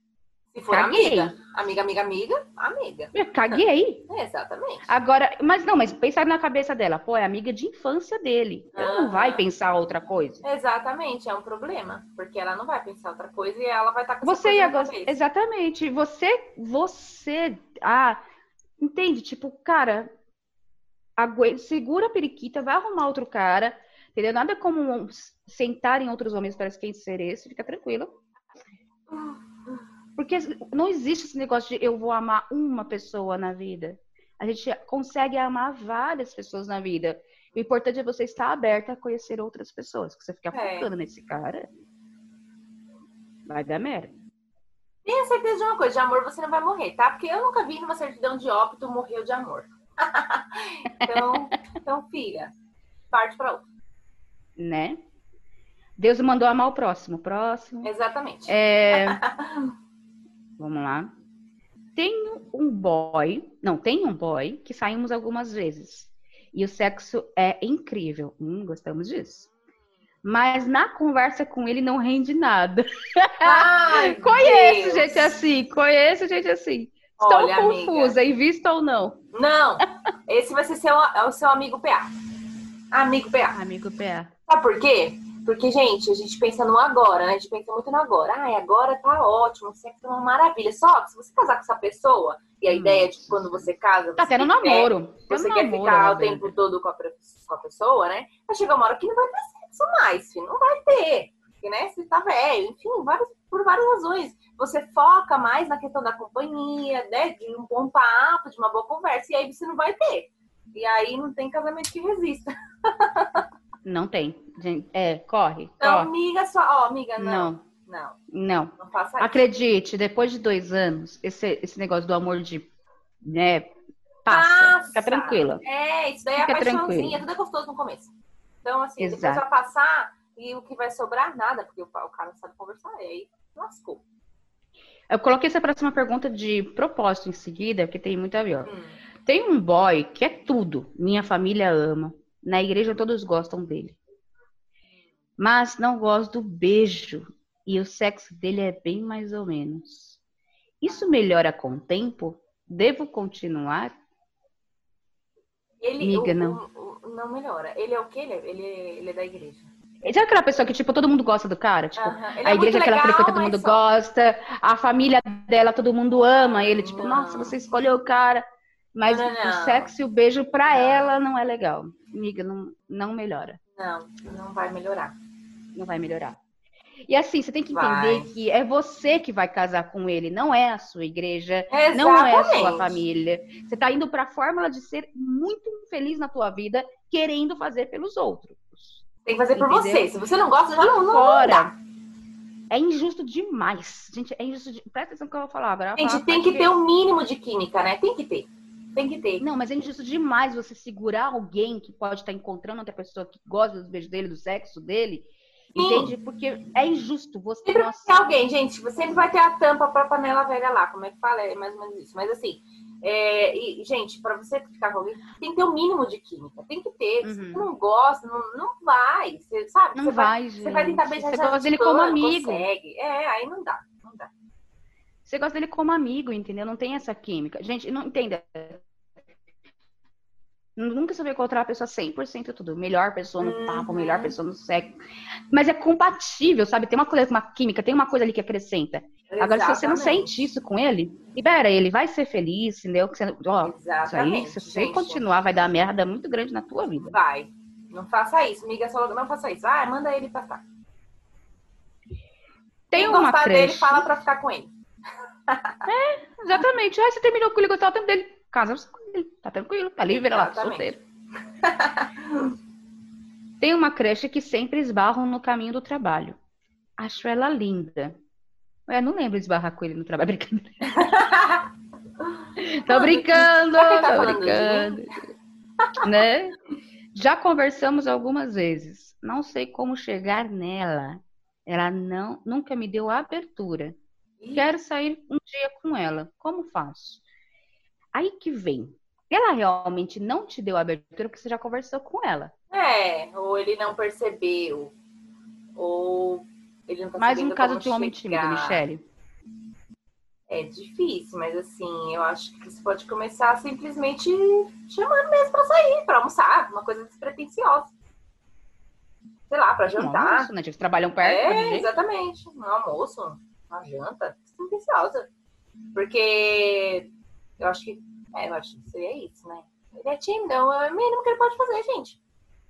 Speaker 2: Se for caguei. amiga, amiga, amiga, amiga, amiga.
Speaker 3: Eu caguei.
Speaker 2: É, exatamente.
Speaker 3: Agora, mas não, mas pensar na cabeça dela, pô, é amiga de infância dele. Ela não vai pensar outra coisa.
Speaker 2: Exatamente, é um problema, porque ela não vai pensar outra coisa e ela vai estar tá com
Speaker 3: Você ia gostar. Exatamente. Você, você, ah, entende? Tipo, cara, agu... segura a periquita, vai arrumar outro cara, entendeu? Nada como sentar em outros homens para quem ser esse, fica tranquilo. Ah. Porque não existe esse negócio de eu vou amar uma pessoa na vida. A gente consegue amar várias pessoas na vida. O importante é você estar aberta a conhecer outras pessoas. Que você ficar é. focando nesse cara, vai dar merda.
Speaker 2: Tenha certeza de uma coisa, de amor você não vai morrer, tá? Porque eu nunca vi numa certidão de óbito morreu de amor. então, então, filha, parte para outra.
Speaker 3: Né? Deus mandou amar o próximo. Próximo.
Speaker 2: Exatamente.
Speaker 3: É... Vamos lá. Tem um boy, não, tem um boy que saímos algumas vezes. E o sexo é incrível. Hum, gostamos disso. Mas na conversa com ele não rende nada. Ai, conheço Deus. gente assim, conheço gente assim. Estou Olha, confusa, amiga. invista ou não?
Speaker 2: Não, esse vai ser seu, é o seu amigo PA. Amigo PA.
Speaker 3: Amigo PA.
Speaker 2: Sabe por quê? Porque, gente, a gente pensa no agora, né? A gente pensa muito no agora. Ah, agora tá ótimo, sexo é uma maravilha. Só que se você casar com essa pessoa, e a hum. ideia de que quando você casa.
Speaker 3: Tá tendo namoro.
Speaker 2: Você quer namoro, ficar o tempo todo com a, com a pessoa, né? Vai chegar uma hora que não vai ter sexo mais, filho. Não vai ter. Porque, né? Você tá velho, enfim, várias, por várias razões. Você foca mais na questão da companhia, né? De um bom papo, de uma boa conversa, e aí você não vai ter. E aí não tem casamento que resista.
Speaker 3: Não tem. Gente, é, corre.
Speaker 2: Não,
Speaker 3: corre.
Speaker 2: amiga, só. Ó, amiga, não. Não.
Speaker 3: Não. Não, faça isso. Acredite, depois de dois anos, esse, esse negócio do amor de. né? Passa. passa. Fica tranquila.
Speaker 2: É, isso daí é Fica é paixãozinha. Tudo é gostoso no começo. Então, assim, Exato. depois vai passar e o que vai sobrar, nada, porque o, o cara não sabe conversar. E aí, lascou.
Speaker 3: Eu coloquei essa próxima pergunta de propósito em seguida, que tem muito a ver. Hum. Tem um boy que é tudo. Minha família ama. Na igreja todos gostam dele. Mas não gosto do beijo. E o sexo dele é bem mais ou menos. Isso melhora com o tempo? Devo continuar?
Speaker 2: Ele
Speaker 3: Amiga,
Speaker 2: o-
Speaker 3: não.
Speaker 2: o- o- não melhora. Ele é o quê? Ele é, ele é- ele é da igreja.
Speaker 3: Sabe aquela pessoa que, tipo, todo mundo gosta do cara? Tipo.
Speaker 2: Ele
Speaker 3: a
Speaker 2: é
Speaker 3: igreja
Speaker 2: muito
Speaker 3: que ela
Speaker 2: legal,
Speaker 3: frequenta, todo mundo
Speaker 2: só-
Speaker 3: gosta. A família dela, todo mundo ama ele. Tipo,
Speaker 2: Não.
Speaker 3: nossa, você escolheu o cara. Mas
Speaker 2: Não, não,
Speaker 3: o sexo e o beijo pra ela não é legal. Amiga, não, não melhora.
Speaker 2: Não, não vai melhorar.
Speaker 3: Não vai melhorar. E assim, você tem que entender
Speaker 2: Vai.
Speaker 3: que é você que vai casar com ele, não é a sua igreja, não é a sua
Speaker 2: Exatamente.
Speaker 3: família. Você tá indo pra fórmula de ser muito infeliz na tua vida, querendo fazer pelos outros.
Speaker 2: Tem que fazer por
Speaker 3: Entendeu?
Speaker 2: você. Se você não gosta, já não, não,
Speaker 3: Fora. É injusto demais. Gente, é injusto. De... Presta atenção no que eu vou falar agora.
Speaker 2: Gente,
Speaker 3: falar
Speaker 2: tem que ter um mínimo de química, né? Tem que ter. Tem que ter.
Speaker 3: Não, mas é injusto demais você segurar alguém que pode estar encontrando outra pessoa que gosta dos beijos dele, do sexo dele. Entende? Porque é injusto você.
Speaker 2: Sempre vai ter alguém, gente. Sempre vai ter a tampa pra panela velha lá. Como é que fala? É mais ou menos isso. Mas assim, é, e, gente, pra você ficar com alguém, tem que ter um mínimo de química. Tem que ter. Se
Speaker 3: Uhum.
Speaker 2: você não gosta, não, não vai. Você sabe?
Speaker 3: não
Speaker 2: você
Speaker 3: vai, gente.
Speaker 2: Você vai tentar beijar
Speaker 3: Você gosta
Speaker 2: de
Speaker 3: dele como amigo.
Speaker 2: Consegue. É, aí não dá. Não dá.
Speaker 3: Você gosta dele como amigo, entendeu? Não tem essa química. Gente, não entenda. Nunca você vai encontrar a pessoa 100% tudo. Melhor pessoa no papo,
Speaker 2: Uhum.
Speaker 3: melhor pessoa no sexo. Mas é compatível, sabe? Tem uma coisa, uma química, tem uma coisa ali que acrescenta. Agora, se você não
Speaker 2: Exatamente.
Speaker 3: sente isso com ele, libera ele, vai ser feliz, entendeu? Que você, ó, isso aí,
Speaker 2: Exatamente.
Speaker 3: se você
Speaker 2: gente.
Speaker 3: continuar, vai dar merda muito grande na tua vida.
Speaker 2: Vai. Não faça isso. Miga só não faça isso. Ah, manda ele passar.
Speaker 3: Tem uma
Speaker 2: gostar dele,
Speaker 3: crush.
Speaker 2: fala pra ficar com ele.
Speaker 3: Exatamente. Ah, você terminou com ele, gostava tanto dele. Casa com ele. Tá tranquilo, tá livre lá, solteiro. Tem uma crush que sempre esbarram no caminho do trabalho. Acho ela linda. Eu não lembro de esbarrar com ele no trabalho. Brincadeira. Tô brincando,
Speaker 2: tá
Speaker 3: tô brincando. Né? Já conversamos algumas vezes. Não sei como chegar nela. Ela não, nunca me deu abertura. Quero sair um dia com ela. Como faço? Aí que vem. Ela realmente não te deu abertura porque você já conversou com ela.
Speaker 2: É, ou ele não percebeu. Ou ele não tá
Speaker 3: Mais um caso de um homem tímido. Michele.
Speaker 2: É difícil, mas assim, eu acho que você pode começar simplesmente chamando mesmo pra sair, pra almoçar, uma coisa despretensiosa. Sei lá, pra jantar.
Speaker 3: Nossa, né? Vocês trabalham perto,
Speaker 2: É, exatamente. Um almoço, uma janta, despretensiosa. Porque eu acho que. É, eu acho que seria isso, né? Ele é tímido, é o mínimo que ele pode fazer, gente.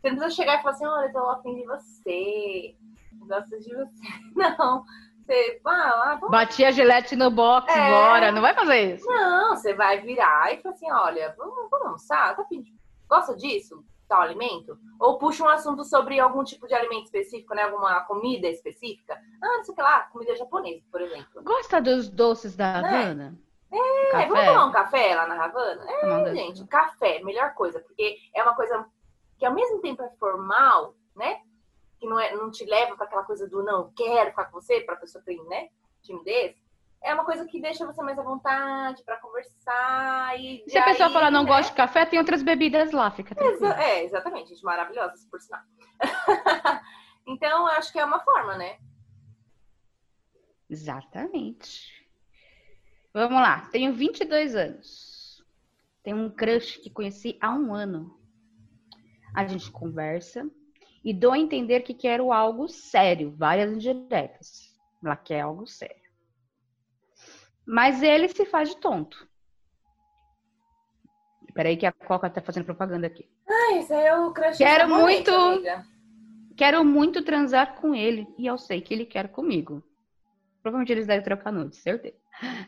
Speaker 2: Você não precisa chegar e falar assim, olha, eu tô afim de você. Gosto de você. Não. Você, ah, vamos
Speaker 3: Bati a gilete no box,
Speaker 2: É.
Speaker 3: bora. Não vai fazer isso.
Speaker 2: Não, você vai virar e falar assim, olha, vamos, vamos almoçar? Tá afim de- Gosta disso? Tal alimento? Ou puxa um assunto sobre algum tipo de alimento específico, né? Alguma comida específica? Ah, não sei o que lá, comida japonesa, por exemplo.
Speaker 3: Gosta dos doces da
Speaker 2: Né?
Speaker 3: Havana?
Speaker 2: É, vamos tomar um café lá na Havana? É,
Speaker 3: Tomar doce.
Speaker 2: gente, café, melhor coisa, porque é uma coisa que ao mesmo tempo é formal, né? Que não, é, não te leva para aquela coisa do não, quero ficar com você, pra pessoa ter, né? Timidez. É uma coisa que deixa você mais à vontade para conversar e.
Speaker 3: Se a pessoa falar não
Speaker 2: né?
Speaker 3: gosta de café, tem outras bebidas lá, fica tranquilo.
Speaker 2: É, exatamente, gente, maravilhosas, por sinal. então, eu acho que é uma forma, né?
Speaker 3: Exatamente. Vamos lá, tenho 22 anos. Tenho um crush que conheci há um ano. A gente conversa e dou a entender que quero algo sério, várias indiretas. Ela quer algo sério. Mas ele se faz de tonto. Peraí que a Coca tá fazendo propaganda aqui.
Speaker 2: Ah, esse aí é o crush
Speaker 3: Quero muito.
Speaker 2: amiga.
Speaker 3: Quero muito transar com ele e eu sei que ele quer comigo. Provavelmente eles devem trocar nudes, certeza.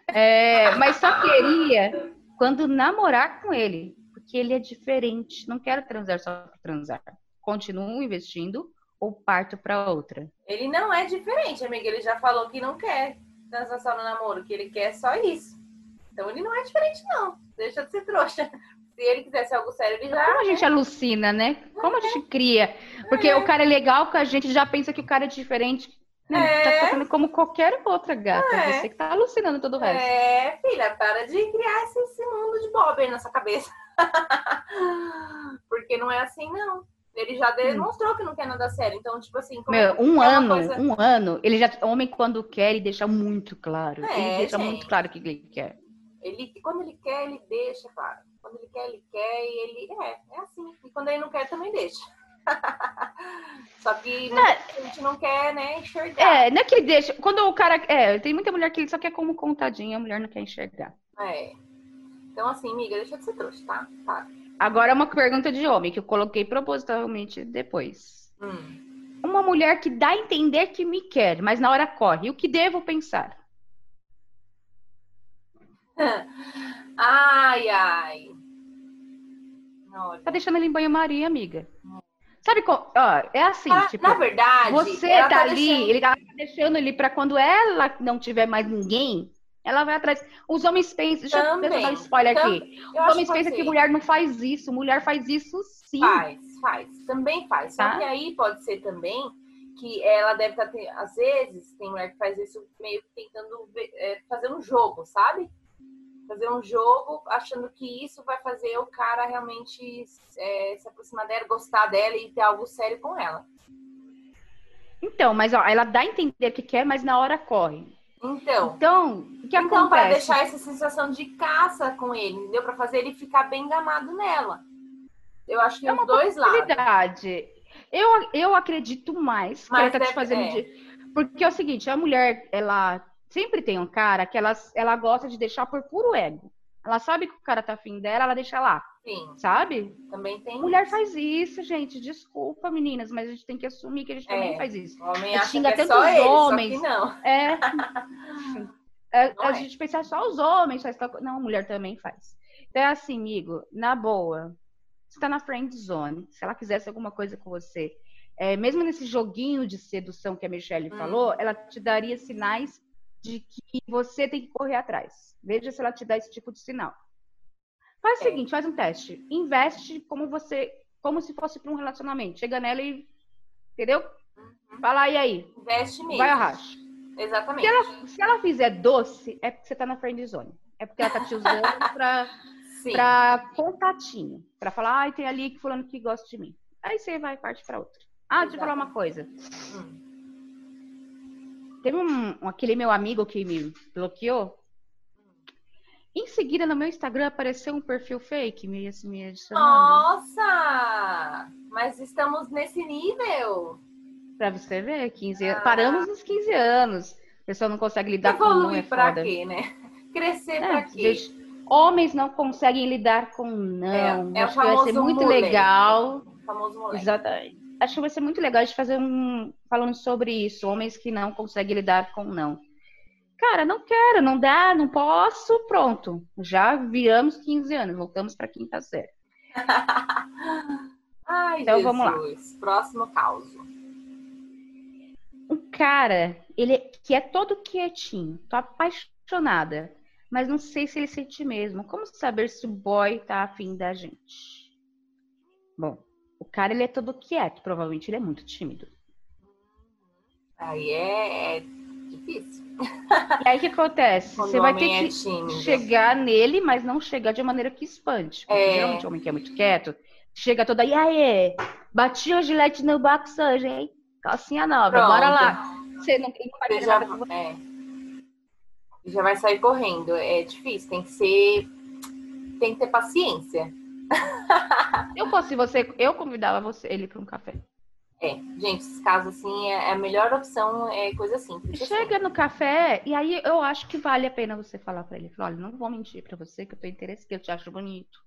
Speaker 3: É, mas só queria quando namorar com ele, porque ele é diferente. Não quero transar só pra transar. Continuo investindo ou parto pra outra.
Speaker 2: Ele não é diferente, amiga. Ele já falou que não quer transar só no namoro, que ele quer só isso. Então ele não é diferente, não. Deixa de ser trouxa. Se ele quisesse algo sério, ele já.
Speaker 3: Como a gente alucina, né? Como a gente cria? Porque o cara é legal com a gente já pensa que o cara é diferente. Né? É. Tá tratando como qualquer outra gata. É. Você que tá alucinando todo o resto.
Speaker 2: É, filha, para de criar esse, esse mundo de bob aí na sua cabeça. Porque não é assim, não. Ele já demonstrou hum. que não quer nada sério. Então, tipo assim.
Speaker 3: Meu, um é ano, coisa... um ano, ele já. Homem, quando quer, ele deixa muito claro. É, ele deixa gente. muito claro o que ele quer.
Speaker 2: Ele, quando ele quer, ele deixa claro. Quando ele quer, ele quer e ele. É, é assim. E quando ele não quer, também deixa. Só que é. a gente não quer, né, enxergar.
Speaker 3: É, não é que ele deixa. Quando o cara. É, tem muita mulher que ele só quer como contadinha, a mulher não quer enxergar.
Speaker 2: É. Então, assim, amiga, deixa de ser trouxa, tá? Tá.
Speaker 3: Agora uma pergunta de homem, que eu coloquei propositalmente depois. Hum. Uma mulher que dá a entender que me quer, mas na hora corre. O que devo pensar?
Speaker 2: ai, ai.
Speaker 3: Olha. Tá deixando ele em banho-maria, amiga. Sabe, ó, é assim, ah, tipo,
Speaker 2: na verdade,
Speaker 3: você tá, tá, ali, deixando... ele tá deixando ele para quando ela não tiver mais ninguém, ela vai atrás. Os homens pensam, deixa Também. eu dar um spoiler Também. aqui. Os homens pensam que mulher não faz isso, mulher faz isso sim.
Speaker 2: Faz, faz, também faz. Tá? Só que aí pode ser também que ela deve estar, tá às vezes, tem mulher que faz isso meio que tentando é, fazer um jogo, sabe? Fazer um jogo achando que isso vai fazer o cara realmente é, se aproximar dela, gostar dela e ter algo sério com ela.
Speaker 3: Então, mas ó, ela dá a entender que quer, mas na hora corre.
Speaker 2: Então,
Speaker 3: então o que então, acontece?
Speaker 2: para deixar essa sensação de caça com ele, deu para fazer ele ficar bem enganado nela. Eu acho que é os dois lados.
Speaker 3: Eu, eu acredito mais mas que ela tá deve, te fazendo é. de... Porque é o seguinte, a mulher, ela sempre tem um cara que ela, ela gosta de deixar por puro ego. Ela sabe que o cara tá afim dela, ela deixa lá.
Speaker 2: Sim.
Speaker 3: Sabe?
Speaker 2: Também tem.
Speaker 3: Mulher isso. faz isso, gente. Desculpa, meninas, mas a gente tem que assumir que a gente é. também faz isso.
Speaker 2: O homem acha xinga que é só homens. não.
Speaker 3: É. é a é. gente pensa só os homens faz tal Não, mulher também faz. Então é assim, amigo, na boa. Você tá na friend zone. Se ela quisesse alguma coisa com você, é, mesmo nesse joguinho de sedução que a Michelle hum. falou, ela te daria sinais de que você tem que correr atrás. Veja se ela te dá esse tipo de sinal. Faz o seguinte, faz um teste. Investe como você, como se fosse para um relacionamento. Chega nela e, entendeu? Uhum. Fala e aí.
Speaker 2: Investe mesmo.
Speaker 3: Vai arraste.
Speaker 2: Exatamente.
Speaker 3: Se ela, se ela fizer doce, é porque você tá na friend zone. É porque ela tá te usando pra, pra contatinho. Pra falar, ai, tem ali que fulano que gosta de mim. Aí você vai parte para outra. Ah, deixa eu falar uma coisa. Hum. Teve um, aquele meu amigo que me bloqueou. Em seguida, no meu Instagram apareceu um perfil fake me, assim, me adicionando.
Speaker 2: Nossa! Mas estamos nesse nível.
Speaker 3: Pra você ver, 15 anos. Ah. Paramos nos 15 anos. A pessoa não consegue lidar Evoluir com não é
Speaker 2: pra
Speaker 3: foda.
Speaker 2: quê, né? Crescer é, pra quê?
Speaker 3: Homens não conseguem lidar com não. É, é Acho que vai ser muito mole. legal.
Speaker 2: O famoso moleque.
Speaker 3: Exatamente acho que vai ser muito legal de fazer um falando sobre isso, homens que não conseguem lidar com não. Cara, não quero, não dá, não posso, pronto. Já viramos 15 anos, voltamos para quinta série.
Speaker 2: Ai, então Jesus. vamos lá. Próximo caso.
Speaker 3: Um cara, ele que é todo quietinho, tô apaixonada, mas não sei se ele sente mesmo. Como saber se o boy tá afim da gente? Bom, o cara, ele é todo quieto, provavelmente ele é muito tímido.
Speaker 2: Aí é, é difícil.
Speaker 3: E aí o que acontece? Quando Você vai ter é que chegar nele, mas não chegar de maneira que espante. Porque é. geralmente o homem que é muito quieto, chega toda, e aí, bati o gilete no box hoje, hein? Calcinha nova, Pronto. bora lá. Você não, tem vai
Speaker 2: já, é. já vai sair correndo. É difícil, tem que ser. Tem que ter paciência.
Speaker 3: Eu fosse você, eu convidava você, ele para um café.
Speaker 2: É, gente, esses casos assim, é, a melhor opção é coisa simples.
Speaker 3: Chega no café e aí eu acho que vale a pena você falar para ele, falar, olha, não vou mentir para você que eu tenho interesse, que eu te acho bonito.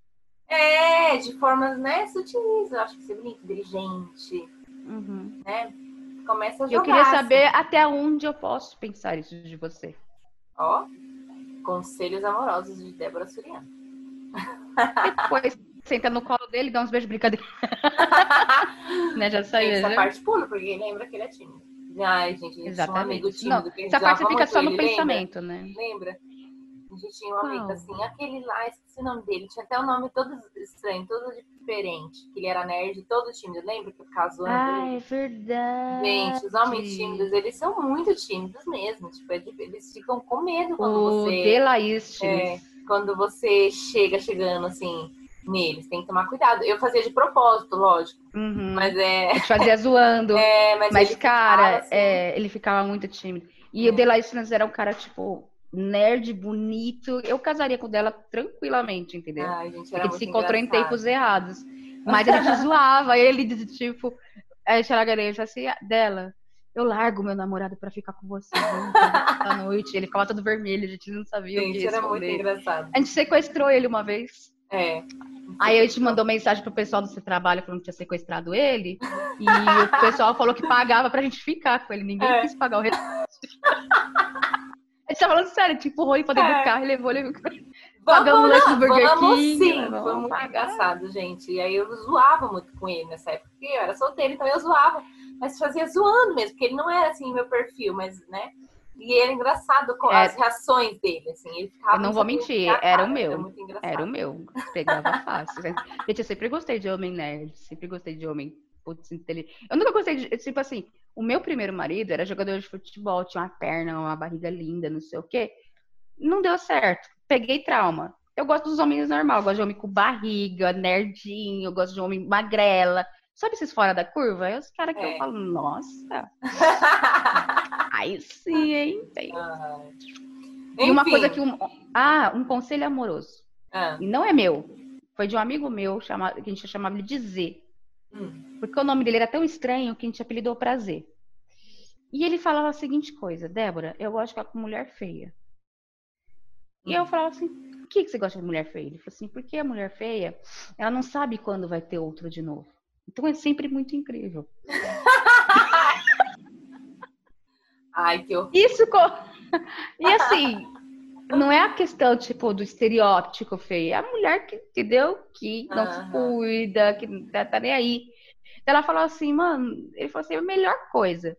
Speaker 2: É, de formas, né, sutis, eu acho que você é bonito, inteligente, uhum. né? Começa a jogar.
Speaker 3: Eu queria saber assim. até onde eu posso pensar isso de você.
Speaker 2: Ó, conselhos amorosos de Débora Suriano.
Speaker 3: Depois senta no colo dele, dá uns beijos brincadeira. né, já saiu.
Speaker 2: Essa
Speaker 3: já.
Speaker 2: parte pula, porque lembra que ele é tímido. Ai, gente,
Speaker 3: Exatamente. Um amigo tímido. Não, essa parte fica só no pensamento,
Speaker 2: lembra?
Speaker 3: né?
Speaker 2: Lembra? A gente tinha um amigo assim, aquele lá, esqueci o nome dele, tinha até o um nome todo estranho, todo diferente. Que ele era nerd, todo tímido, lembra que zoando?
Speaker 3: Ah, é verdade.
Speaker 2: Gente, os homens tímidos, eles são muito tímidos mesmo. Tipo, eles ficam com medo quando o você.
Speaker 3: Delaíste.
Speaker 2: É, quando você chega chegando assim neles, tem que tomar cuidado. Eu fazia de propósito, lógico.
Speaker 3: Uhum.
Speaker 2: Mas é.
Speaker 3: Eu fazia zoando.
Speaker 2: é, mas,
Speaker 3: mas
Speaker 2: ele
Speaker 3: cara,
Speaker 2: assim.
Speaker 3: é, ele ficava muito tímido. E
Speaker 2: É.
Speaker 3: o Delaíste era um cara, tipo, nerd, bonito. Eu casaria com dela tranquilamente, entendeu?
Speaker 2: Ai, gente,
Speaker 3: Porque
Speaker 2: era
Speaker 3: gente se encontrou em
Speaker 2: engraçado.
Speaker 3: tempos errados. Mas a gente zoava ele, de tipo, a Xaragareja assim, dela. Eu largo meu namorado pra ficar com você junto à noite. Ele ficava todo vermelho, a gente não sabia o que
Speaker 2: Gente, era muito engraçado.
Speaker 3: A gente sequestrou ele uma vez.
Speaker 2: É.
Speaker 3: Aí a gente mandou mensagem pro pessoal do seu trabalho falando que tinha sequestrado ele. E o pessoal falou que pagava pra gente ficar com ele. Ninguém
Speaker 2: É.
Speaker 3: quis pagar o resto. A gente tá falando sério, tipo, empurrou ele pra dentro
Speaker 2: É.
Speaker 3: do carro e levou ele. Pagamos
Speaker 2: Vamos,
Speaker 3: lanche no Burger
Speaker 2: vamos
Speaker 3: King,
Speaker 2: sim.
Speaker 3: vamos
Speaker 2: Foi muito
Speaker 3: pagar.
Speaker 2: engraçado, gente. E aí eu zoava muito com ele nessa época, porque eu era solteira, então eu zoava. Mas fazia zoando mesmo, porque ele não era assim meu perfil, mas, né? E era engraçado com
Speaker 3: É.
Speaker 2: as reações dele, assim. Ele ficava
Speaker 3: Eu não vou mentir, era o
Speaker 2: cara,
Speaker 3: meu.
Speaker 2: muito engraçado.
Speaker 3: Era o meu. Pegava fácil. Gente, eu sempre gostei de homem nerd. Sempre gostei de homem putz, inteligente. Eu nunca gostei de. Tipo assim, o meu primeiro marido era jogador de futebol, tinha uma perna, uma barriga linda, não sei o quê. Não deu certo. Peguei trauma. Eu gosto dos homens normal, eu gosto de homem com barriga, nerdinho, eu gosto de homem magrela. Sabe esses fora da curva? É os caras que
Speaker 2: É.
Speaker 3: eu falo, nossa, aí sim, hein? Tem.
Speaker 2: Ai.
Speaker 3: E uma coisa que um. Ah, um conselho amoroso.
Speaker 2: Ah,
Speaker 3: E não é meu. Foi de um amigo meu, chamado, que a gente chamava ele de Z.
Speaker 2: hum.
Speaker 3: Porque o nome dele era tão estranho que a gente apelidou pra Z. E ele falava a seguinte coisa, Débora, eu gosto de ficar com mulher feia. E eu falava assim, por que, que você gosta de mulher feia? Ele falou assim, porque a mulher feia, ela não sabe quando vai ter outro de novo. Então é sempre muito incrível.
Speaker 2: Ai, que horror.
Speaker 3: Isso E assim, não é a questão, tipo, do estereótipo feio. É a mulher que, entendeu? Que não se
Speaker 2: Aham.
Speaker 3: cuida, que não tá, tá nem aí. Ela falou assim, mano, ele falou assim, a melhor coisa.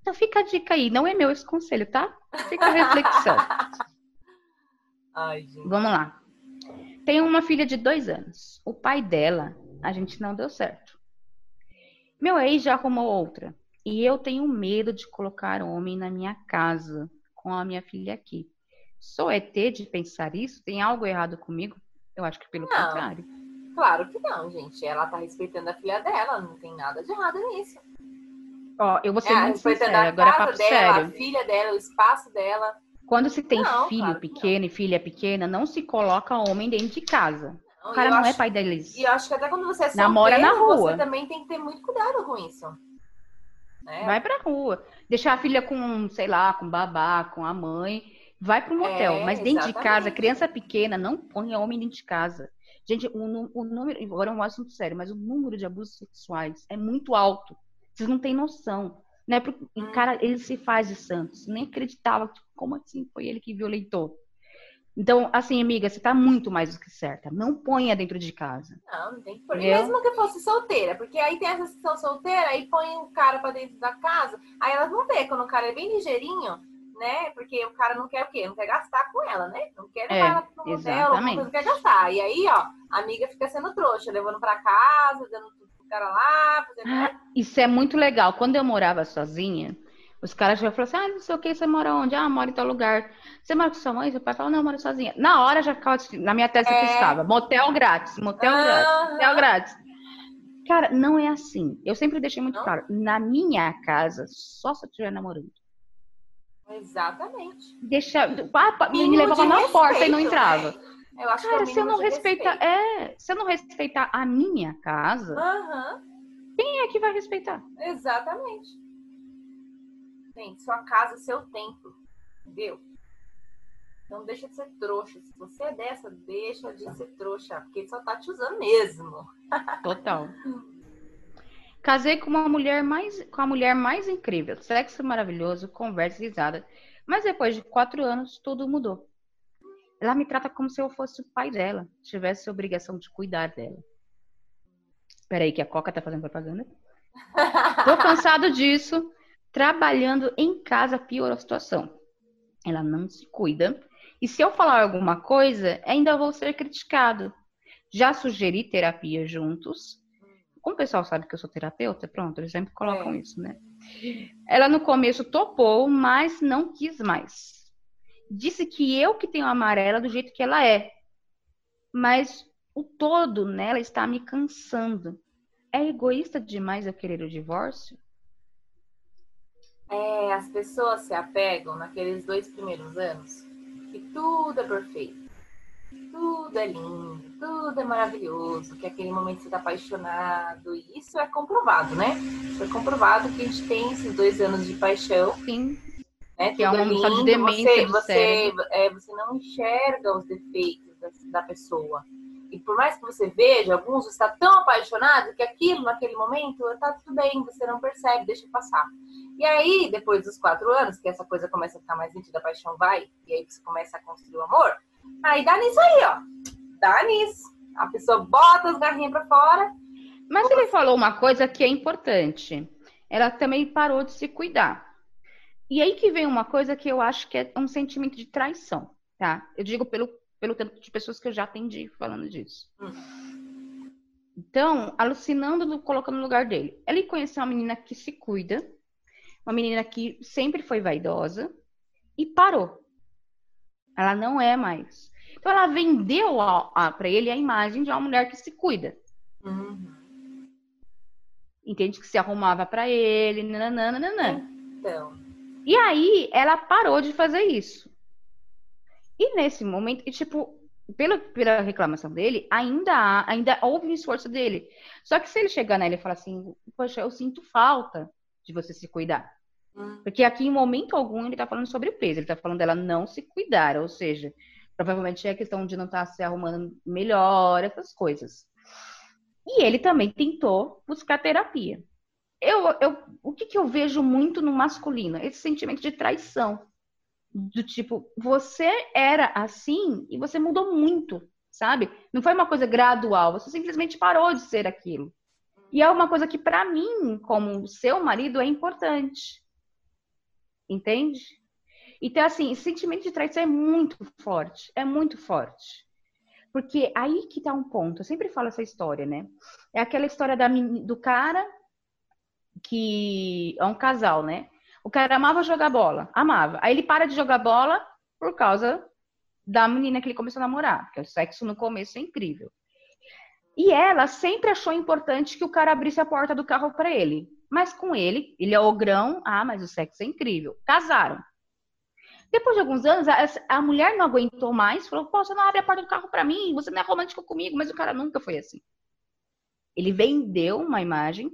Speaker 3: Então fica a dica aí, não é meu esse conselho, tá? Fica a reflexão.
Speaker 2: Ai, gente.
Speaker 3: Vamos lá. Tem uma filha de dois anos. O pai dela, a gente não deu certo. Meu ex já arrumou outra. E eu tenho medo de colocar homem na minha casa com a minha filha aqui. Sou ET de pensar isso? Tem algo errado comigo? Eu acho que pelo
Speaker 2: Não.
Speaker 3: contrário.
Speaker 2: Claro que não, gente. Ela tá respeitando a filha dela, não tem nada de errado nisso.
Speaker 3: Ó, eu vou ser
Speaker 2: É,
Speaker 3: muito sincera,
Speaker 2: a
Speaker 3: agora é papo
Speaker 2: dela, a
Speaker 3: sério.
Speaker 2: filha dela, o espaço dela.
Speaker 3: Quando se tem
Speaker 2: Não,
Speaker 3: filho
Speaker 2: claro que
Speaker 3: pequeno e filha pequena, não se coloca homem dentro de casa.
Speaker 2: Não,
Speaker 3: O cara não é
Speaker 2: acho-
Speaker 3: pai deles.
Speaker 2: E eu acho que até quando você é
Speaker 3: Namora
Speaker 2: solteiro,
Speaker 3: na rua.
Speaker 2: você também tem que ter muito cuidado com isso. Né?
Speaker 3: Vai pra rua. Deixar a filha com, sei lá, com babá, com a mãe. Vai pro motel.
Speaker 2: É,
Speaker 3: Mas dentro de casa,
Speaker 2: exatamente.
Speaker 3: criança pequena, não ponha homem dentro de casa. Gente, o, o número, agora é um assunto sério, mas o número de abusos sexuais é muito alto. Vocês não têm noção. Né? Porque
Speaker 2: Hum.
Speaker 3: o cara, ele se faz de santos. Nem acreditava. Como assim? Foi ele que violentou. Então, assim, amiga, você tá muito mais do que certa. Não ponha dentro de casa.
Speaker 2: Não, não tem que pôr.
Speaker 3: Entendeu?
Speaker 2: mesmo que fosse solteira, porque aí tem essas que são solteiras, aí põe o cara pra dentro da casa, aí elas vão ver quando o cara é bem ligeirinho, né? Porque o cara não quer o quê? Não quer gastar com ela, né? Não quer levar
Speaker 3: É,
Speaker 2: ela pro
Speaker 3: exatamente.
Speaker 2: coisa quer gastar. E aí, ó, a amiga fica sendo trouxa, levando pra casa, dando tudo pro cara lá, fazendo.
Speaker 3: Ah, Isso é muito legal. Quando eu morava sozinha, os caras já falaram assim: ah, não sei o que, você mora onde? Ah, mora em tal lugar. Você mora com sua mãe? Seu pai fala: não, eu moro sozinha. Na hora já ficava, na minha testa
Speaker 2: É.
Speaker 3: piscava: motel grátis, motel grátis, motel grátis. Cara, não é assim. Eu sempre deixei muito
Speaker 2: Não?
Speaker 3: claro: na minha casa, só se eu estiver namorando.
Speaker 2: Exatamente.
Speaker 3: Deixa, ah, pa- me levava na porta e não
Speaker 2: respeito,
Speaker 3: entrava.
Speaker 2: né? Eu acho que é
Speaker 3: Cara, se eu não respeitar,
Speaker 2: respeito.
Speaker 3: é, se eu não respeitar a minha casa, quem é que vai respeitar?
Speaker 2: Exatamente. Gente, sua casa seu templo. Entendeu? Então deixa de ser trouxa. Se você é dessa, deixa de ser trouxa. Porque ele só tá te usando mesmo.
Speaker 3: Total. Casei com uma mulher mais, com a mulher mais incrível, sexo maravilhoso, conversa risada. Mas depois de quatro anos, tudo mudou. Ela me trata como se eu fosse o pai dela, tivesse a obrigação de cuidar dela. Peraí, que a Coca tá fazendo propaganda. Tô cansado disso. Trabalhando em casa piorou a situação. Ela não se cuida E se eu falar alguma coisa, ainda vou ser criticado. Já sugeri terapia juntos. Como o pessoal sabe que eu sou terapeuta, pronto, eles sempre colocam é. isso, né? Ela no começo topou, mas não quis mais. Disse que eu que tenho a amarela do jeito que ela é. Mas o todo nela está me cansando. É egoísta demais eu querer o divórcio?
Speaker 2: É, as pessoas se apegam naqueles dois primeiros anos que tudo é perfeito, tudo é lindo, tudo é maravilhoso, que aquele momento você está apaixonado, e isso é comprovado, né? Isso é comprovado que a gente tem esses dois anos de paixão.
Speaker 3: Sim.
Speaker 2: Né? Que é tudo é um lindo, de demência você, você, é, você não enxerga os defeitos da, da pessoa. E por mais que você veja, alguns está tão apaixonado que aquilo naquele momento está tudo bem, você não percebe, deixa passar. E aí, depois dos quatro anos, que essa coisa começa a ficar mais nítida, a paixão vai, e aí você começa a construir o amor, aí dá nisso aí, ó. Dá nisso. A pessoa bota as garrinhas pra fora.
Speaker 3: Mas ele falou uma coisa que é importante. Ela também parou de se cuidar. E aí que vem uma coisa que eu acho que é um sentimento de traição, tá? Eu digo pelo, pelo tanto de pessoas que eu já atendi falando disso. Hum. Então, alucinando, colocando no lugar dele. Ele conheceu uma menina que se cuida, uma menina que sempre foi vaidosa e parou. Ela não é mais. Então ela vendeu para ele a imagem de uma mulher que se cuida. Uhum. Entende que se arrumava para ele, nananana. Então. E aí ela parou de fazer isso. E nesse momento, e, tipo, pela, pela reclamação dele, ainda há, ainda houve um esforço dele. Só que se ele chegar nele e falar assim, poxa, eu sinto falta de você se cuidar. Hum. Porque aqui, em momento algum, ele está falando sobre o peso, ele está falando dela não se cuidar, ou seja, provavelmente é a questão de não estar tá se arrumando melhor, essas coisas. E ele também tentou buscar terapia. Eu, eu, o que, que eu vejo muito no masculino? Esse sentimento de traição. Do tipo, você era assim e você mudou muito, sabe? Não foi uma coisa gradual, você simplesmente parou de ser aquilo. E é uma coisa que, para mim, como seu marido, é importante. Entende? Então, assim, esse sentimento de traição é muito forte, é muito forte. Porque aí que tá um ponto, eu sempre falo essa história, né? É aquela história da, do cara que é um casal, né? O cara amava jogar bola, amava. Aí ele para de jogar bola por causa da menina que ele começou a namorar, porque o sexo no começo é incrível. E ela sempre achou importante que o cara abrisse a porta do carro para ele. Mas com ele, ele é ogrão, ah, mas o sexo é incrível. Casaram. Depois de alguns anos, a, a mulher não aguentou mais, falou: Pô, você não abre a porta do carro para mim, você não é romântico comigo, mas o cara nunca foi assim. Ele vendeu uma imagem.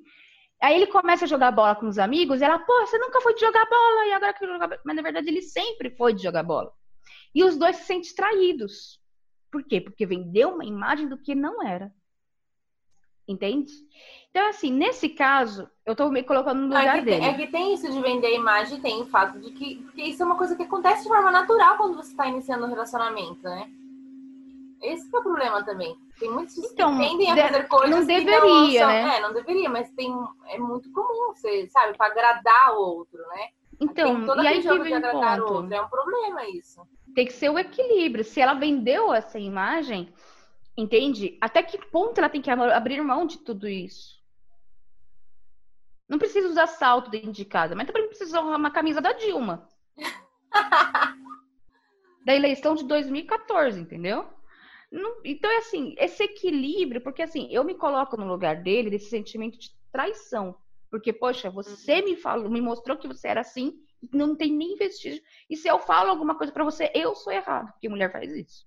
Speaker 3: Aí ele começa a jogar bola com os amigos, ela, pô, você nunca foi de jogar bola, e agora que jogar bola. Mas na verdade ele sempre foi de jogar bola. E os dois se sentem traídos. Por quê? Porque vendeu uma imagem do que não era. Entende? Então, assim, nesse caso, eu tô me colocando no lugar
Speaker 2: é que,
Speaker 3: dele.
Speaker 2: É que tem isso de vender imagem, tem o fato de que. Porque isso é uma coisa que acontece de forma natural quando você está iniciando um relacionamento, né? Esse é o problema também. Tem muitos então, que tendem a fazer coisas
Speaker 3: não deveria, que não são,
Speaker 2: né? É, não deveria, mas tem, é muito comum, você sabe, para agradar o outro, né?
Speaker 3: Então,
Speaker 2: e
Speaker 3: aí que vem agradar
Speaker 2: o outro. É um problema isso.
Speaker 3: Tem que ser o equilíbrio. Se ela vendeu essa imagem, Entende? Até que ponto ela tem que abrir mão de tudo isso? Não precisa usar salto dentro de casa, mas também precisa usar uma camisa da Dilma. da eleição de 2014, entendeu? Não, então é assim, esse equilíbrio, porque assim, eu me coloco no lugar dele, desse sentimento de traição. Porque, poxa, você me falou, me mostrou que você era assim, não tem nem vestígio. E se eu falo alguma coisa para você, eu sou errado, porque mulher faz isso.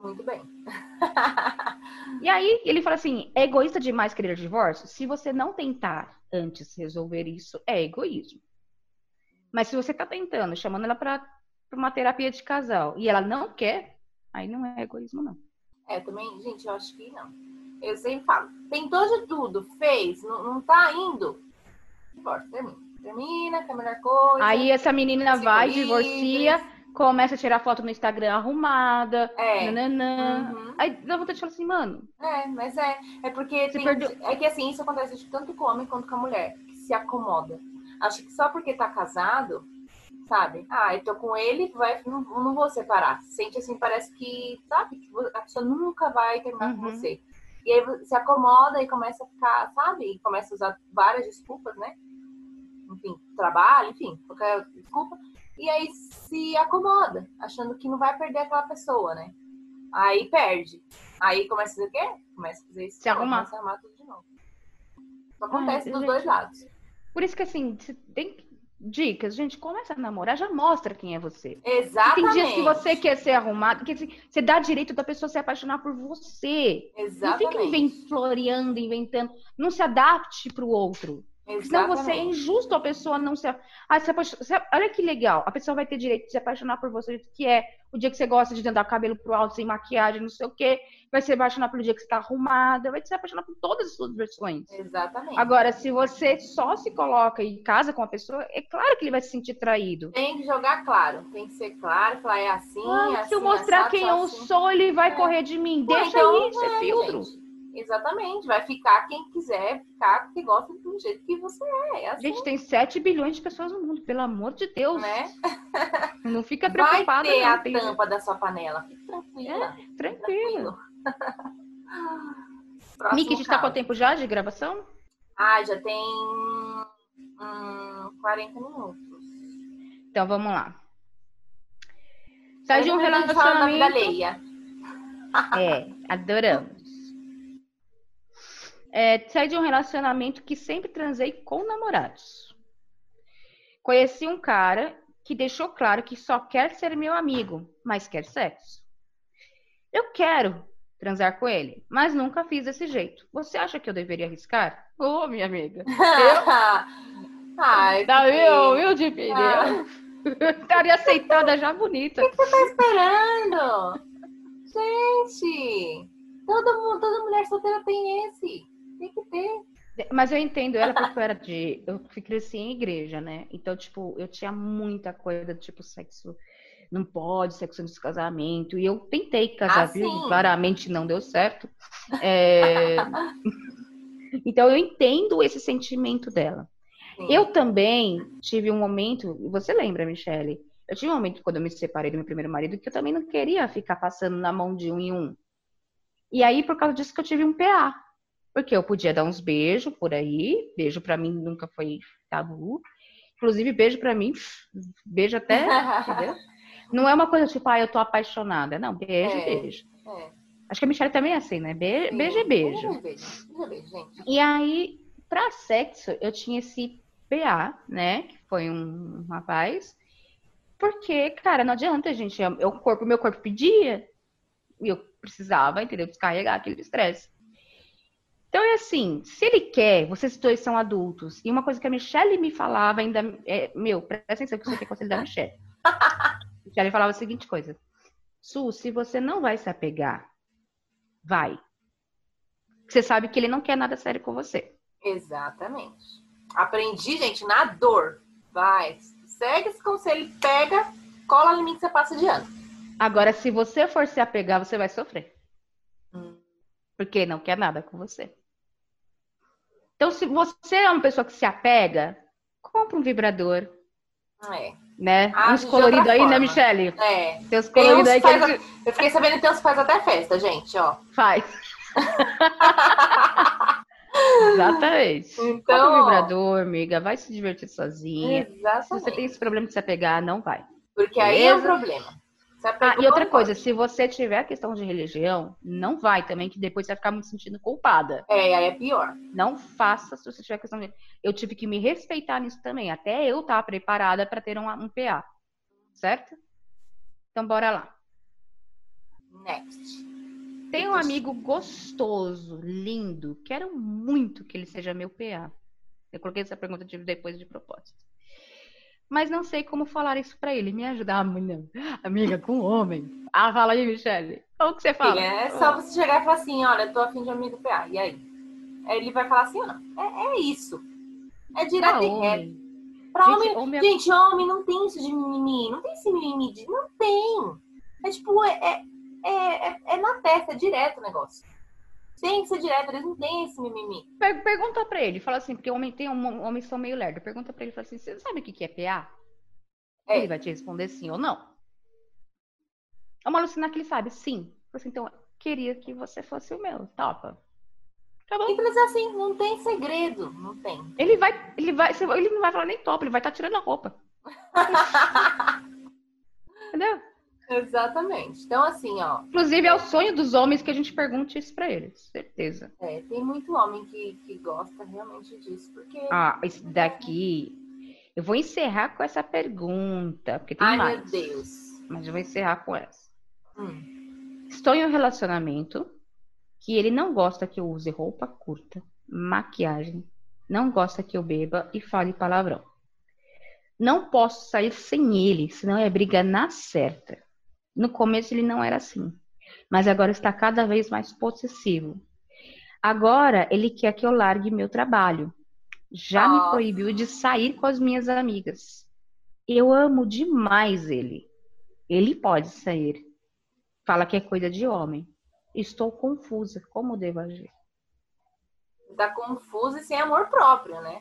Speaker 2: Muito bem.
Speaker 3: e aí ele fala assim: é egoísta demais querer divórcio? Se você não tentar antes resolver isso, é egoísmo. Mas se você tá tentando, chamando ela para uma terapia de casal e ela não quer, aí não é egoísmo, não.
Speaker 2: É, também, gente, eu acho que não. Eu sempre falo, tentou de tudo, fez, não, não tá indo, divórcio, termina. Termina, que é a melhor coisa.
Speaker 3: Aí essa menina vai, divorcia começa a tirar foto no Instagram arrumada, é. nananã. Uhum. Aí dá vontade de falar assim, mano.
Speaker 2: É, mas é. É porque tem, perdeu... é que assim, isso acontece tanto com o homem quanto com a mulher, que se acomoda. Acho que só porque tá casado, sabe? Ah, eu tô com ele, vai, não, não vou separar. Sente assim, parece que, sabe, que a pessoa nunca vai terminar uhum. com você. E aí se acomoda e começa a ficar, sabe? E começa a usar várias desculpas, né? Enfim, trabalho, enfim, qualquer desculpa. E aí se acomoda, achando que não vai perder aquela pessoa, né? Aí perde. Aí começa a fazer o quê? Começa a fazer isso.
Speaker 3: Se arrumar.
Speaker 2: Começa a arrumar tudo de novo. Isso acontece dos gente... dois lados.
Speaker 3: Por isso que assim, tem dicas, gente, começa a namorar, já mostra quem é você.
Speaker 2: Exatamente.
Speaker 3: tem dias que você quer ser arrumado, que assim, você dá direito da pessoa se apaixonar por você.
Speaker 2: Exatamente.
Speaker 3: Não fica invent, floreando, inventando, não se adapte para o outro. Exatamente. Senão você é injusto a pessoa não se. Ah, se apaixona... Olha que legal. A pessoa vai ter direito de se apaixonar por você, que é o dia que você gosta de andar cabelo pro alto, sem maquiagem, não sei o quê. Vai se apaixonar pelo dia que você tá arrumada. Vai se apaixonar por todas as suas versões.
Speaker 2: Exatamente.
Speaker 3: Agora, se você só se coloca e casa com a pessoa, é claro que ele vai se sentir traído.
Speaker 2: Tem que jogar claro. Tem que ser claro, falar é assim, ah, é assim.
Speaker 3: Se eu mostrar
Speaker 2: é
Speaker 3: quem eu
Speaker 2: assim.
Speaker 3: sou, ele vai é. correr de mim. Deixa então, aí, isso é filtro. Gente.
Speaker 2: Exatamente, vai ficar quem quiser ficar, porque gosta do jeito que você é. é assim.
Speaker 3: Gente, tem 7 bilhões de pessoas no mundo, pelo amor de Deus.
Speaker 2: Né?
Speaker 3: Não fica preocupada.
Speaker 2: Vai ter
Speaker 3: não,
Speaker 2: a tem... tampa da sua panela. Fique tranquila.
Speaker 3: É, tranquilo. Miki, a gente tá com tempo já de gravação?
Speaker 2: Ah, já tem hum, 40 minutos.
Speaker 3: Então vamos lá. Sai de um relacionamento.
Speaker 2: Da vida alheia.
Speaker 3: É, adoramos. É, saí de um relacionamento que sempre transei com namorados. Conheci um cara que deixou claro que só quer ser meu amigo, mas quer sexo. Eu quero transar com ele, mas nunca fiz desse jeito. Você acha que eu deveria arriscar? Ô, oh, minha amiga.
Speaker 2: Eu... Ai,
Speaker 3: tá viu, viu, de ah. Estaria aceitada já bonita.
Speaker 2: O que você tá esperando? Gente, todo mundo, toda mulher solteira tem esse. Tem que ter.
Speaker 3: Mas eu entendo ela porque eu era de. Eu cresci em igreja, né? Então, tipo, eu tinha muita coisa, tipo, sexo. Não pode, sexo antes do casamento. E eu tentei casar, ah, viu? Claramente não deu certo. É... então, eu entendo esse sentimento dela. Sim. Eu também tive um momento, você lembra, Michele? Eu tive um momento quando eu me separei do meu primeiro marido que eu também não queria ficar passando na mão de um em um. E aí, por causa disso, que eu tive um PA. Porque eu podia dar uns beijos por aí, beijo para mim nunca foi tabu. Inclusive, beijo para mim, beijo até. entendeu? Não é uma coisa tipo, ah, eu tô apaixonada. Não, beijo, é, beijo. É. Acho que a Michelle também é assim, né? Be beijo é beijo.
Speaker 2: Beijo, beijo, gente.
Speaker 3: E aí, pra sexo, eu tinha esse PA, né? Que foi um rapaz. Porque, cara, não adianta, gente. O corpo, meu corpo pedia. E eu precisava, entendeu? Descarregar aquele estresse. Então é assim, se ele quer, vocês dois são adultos, e uma coisa que a Michelle me falava ainda, é, meu, presta atenção que você tem conselho da Michelle. a Michelle falava a seguinte coisa, Su, se você não vai se apegar, vai. Você sabe que ele não quer nada sério com você.
Speaker 2: Exatamente. Aprendi, gente, na dor. Vai, segue esse conselho, pega, cola em mim que você passa de ano.
Speaker 3: Agora, se você for se apegar, você vai sofrer. Porque não quer nada com você. Então, se você é uma pessoa que se apega, compra um vibrador.
Speaker 2: É.
Speaker 3: Né? Ah, uns coloridos aí, né, forma. né, Michele?
Speaker 2: É.
Speaker 3: Tem uns coloridos aí que
Speaker 2: faz, eles... Eu fiquei sabendo que tem uns faz até festa, gente, ó.
Speaker 3: Faz. Exatamente.
Speaker 2: Então,
Speaker 3: um vibrador, amiga. Vai se divertir sozinha.
Speaker 2: Exatamente.
Speaker 3: Se você tem esse problema de se apegar, não vai.
Speaker 2: Porque Beleza? aí é o problema.
Speaker 3: Ah, e outra coisa, se você tiver questão de religião, não vai também, que depois você vai ficar me sentindo culpada.
Speaker 2: É, aí é pior.
Speaker 3: Não faça se você tiver questão de. Eu tive que me respeitar nisso também, até eu estar preparada para ter um, um PA. Certo? Então, bora lá.
Speaker 2: Next.
Speaker 3: Tem um amigo gostoso, lindo. Quero muito que ele seja meu PA. Eu coloquei essa pergunta depois de propósito mas não sei como falar isso para ele. Me ajudar, amiga, amiga com homem. Ah, fala aí, Michelle. Como que você fala?
Speaker 2: É só você chegar e falar assim, olha, eu tô afim de amigo PA. E aí? Ele vai falar assim ou não? É, é isso. É direto ah, e reto. Pra gente, homem, homem, é gente, homem não tem isso de mimimi. Não tem esse mimimi de... Não tem. É tipo, é, é, é, é na testa, é direto o negócio tem que ser direto, eles não têm esse mimimi.
Speaker 3: pergunta pra ele, fala assim, porque homem tem um, homens são meio lerdo. Pergunta pra ele, fala assim, você sabe o que, que é PA? É. Ele vai te responder sim ou não. É uma alucinar que ele sabe, sim. Assim, então, queria que você fosse o meu. Topa.
Speaker 2: Tá bom. Simples assim, não tem segredo, não tem.
Speaker 3: Ele vai, ele vai, ele não vai falar nem topa, ele vai estar tá tirando a roupa. Entendeu?
Speaker 2: Exatamente. Então, assim, ó.
Speaker 3: Inclusive, é o sonho dos homens que a gente pergunte isso pra eles, certeza.
Speaker 2: É, tem muito homem que, que gosta realmente disso, porque.
Speaker 3: Ah, esse daqui. Eu vou encerrar com essa pergunta, porque tem
Speaker 2: Ai,
Speaker 3: mais.
Speaker 2: meu Deus.
Speaker 3: Mas eu vou encerrar com essa. Hum. Estou em um relacionamento que ele não gosta que eu use roupa curta, maquiagem, não gosta que eu beba e fale palavrão. Não posso sair sem ele, senão é briga na certa. No começo ele não era assim, mas agora está cada vez mais possessivo. Agora ele quer que eu largue meu trabalho. Já Nossa. me proibiu de sair com as minhas amigas. Eu amo demais ele. Ele pode sair. Fala que é coisa de homem. Estou confusa. Como devo agir?
Speaker 2: Está confusa e sem amor próprio, né?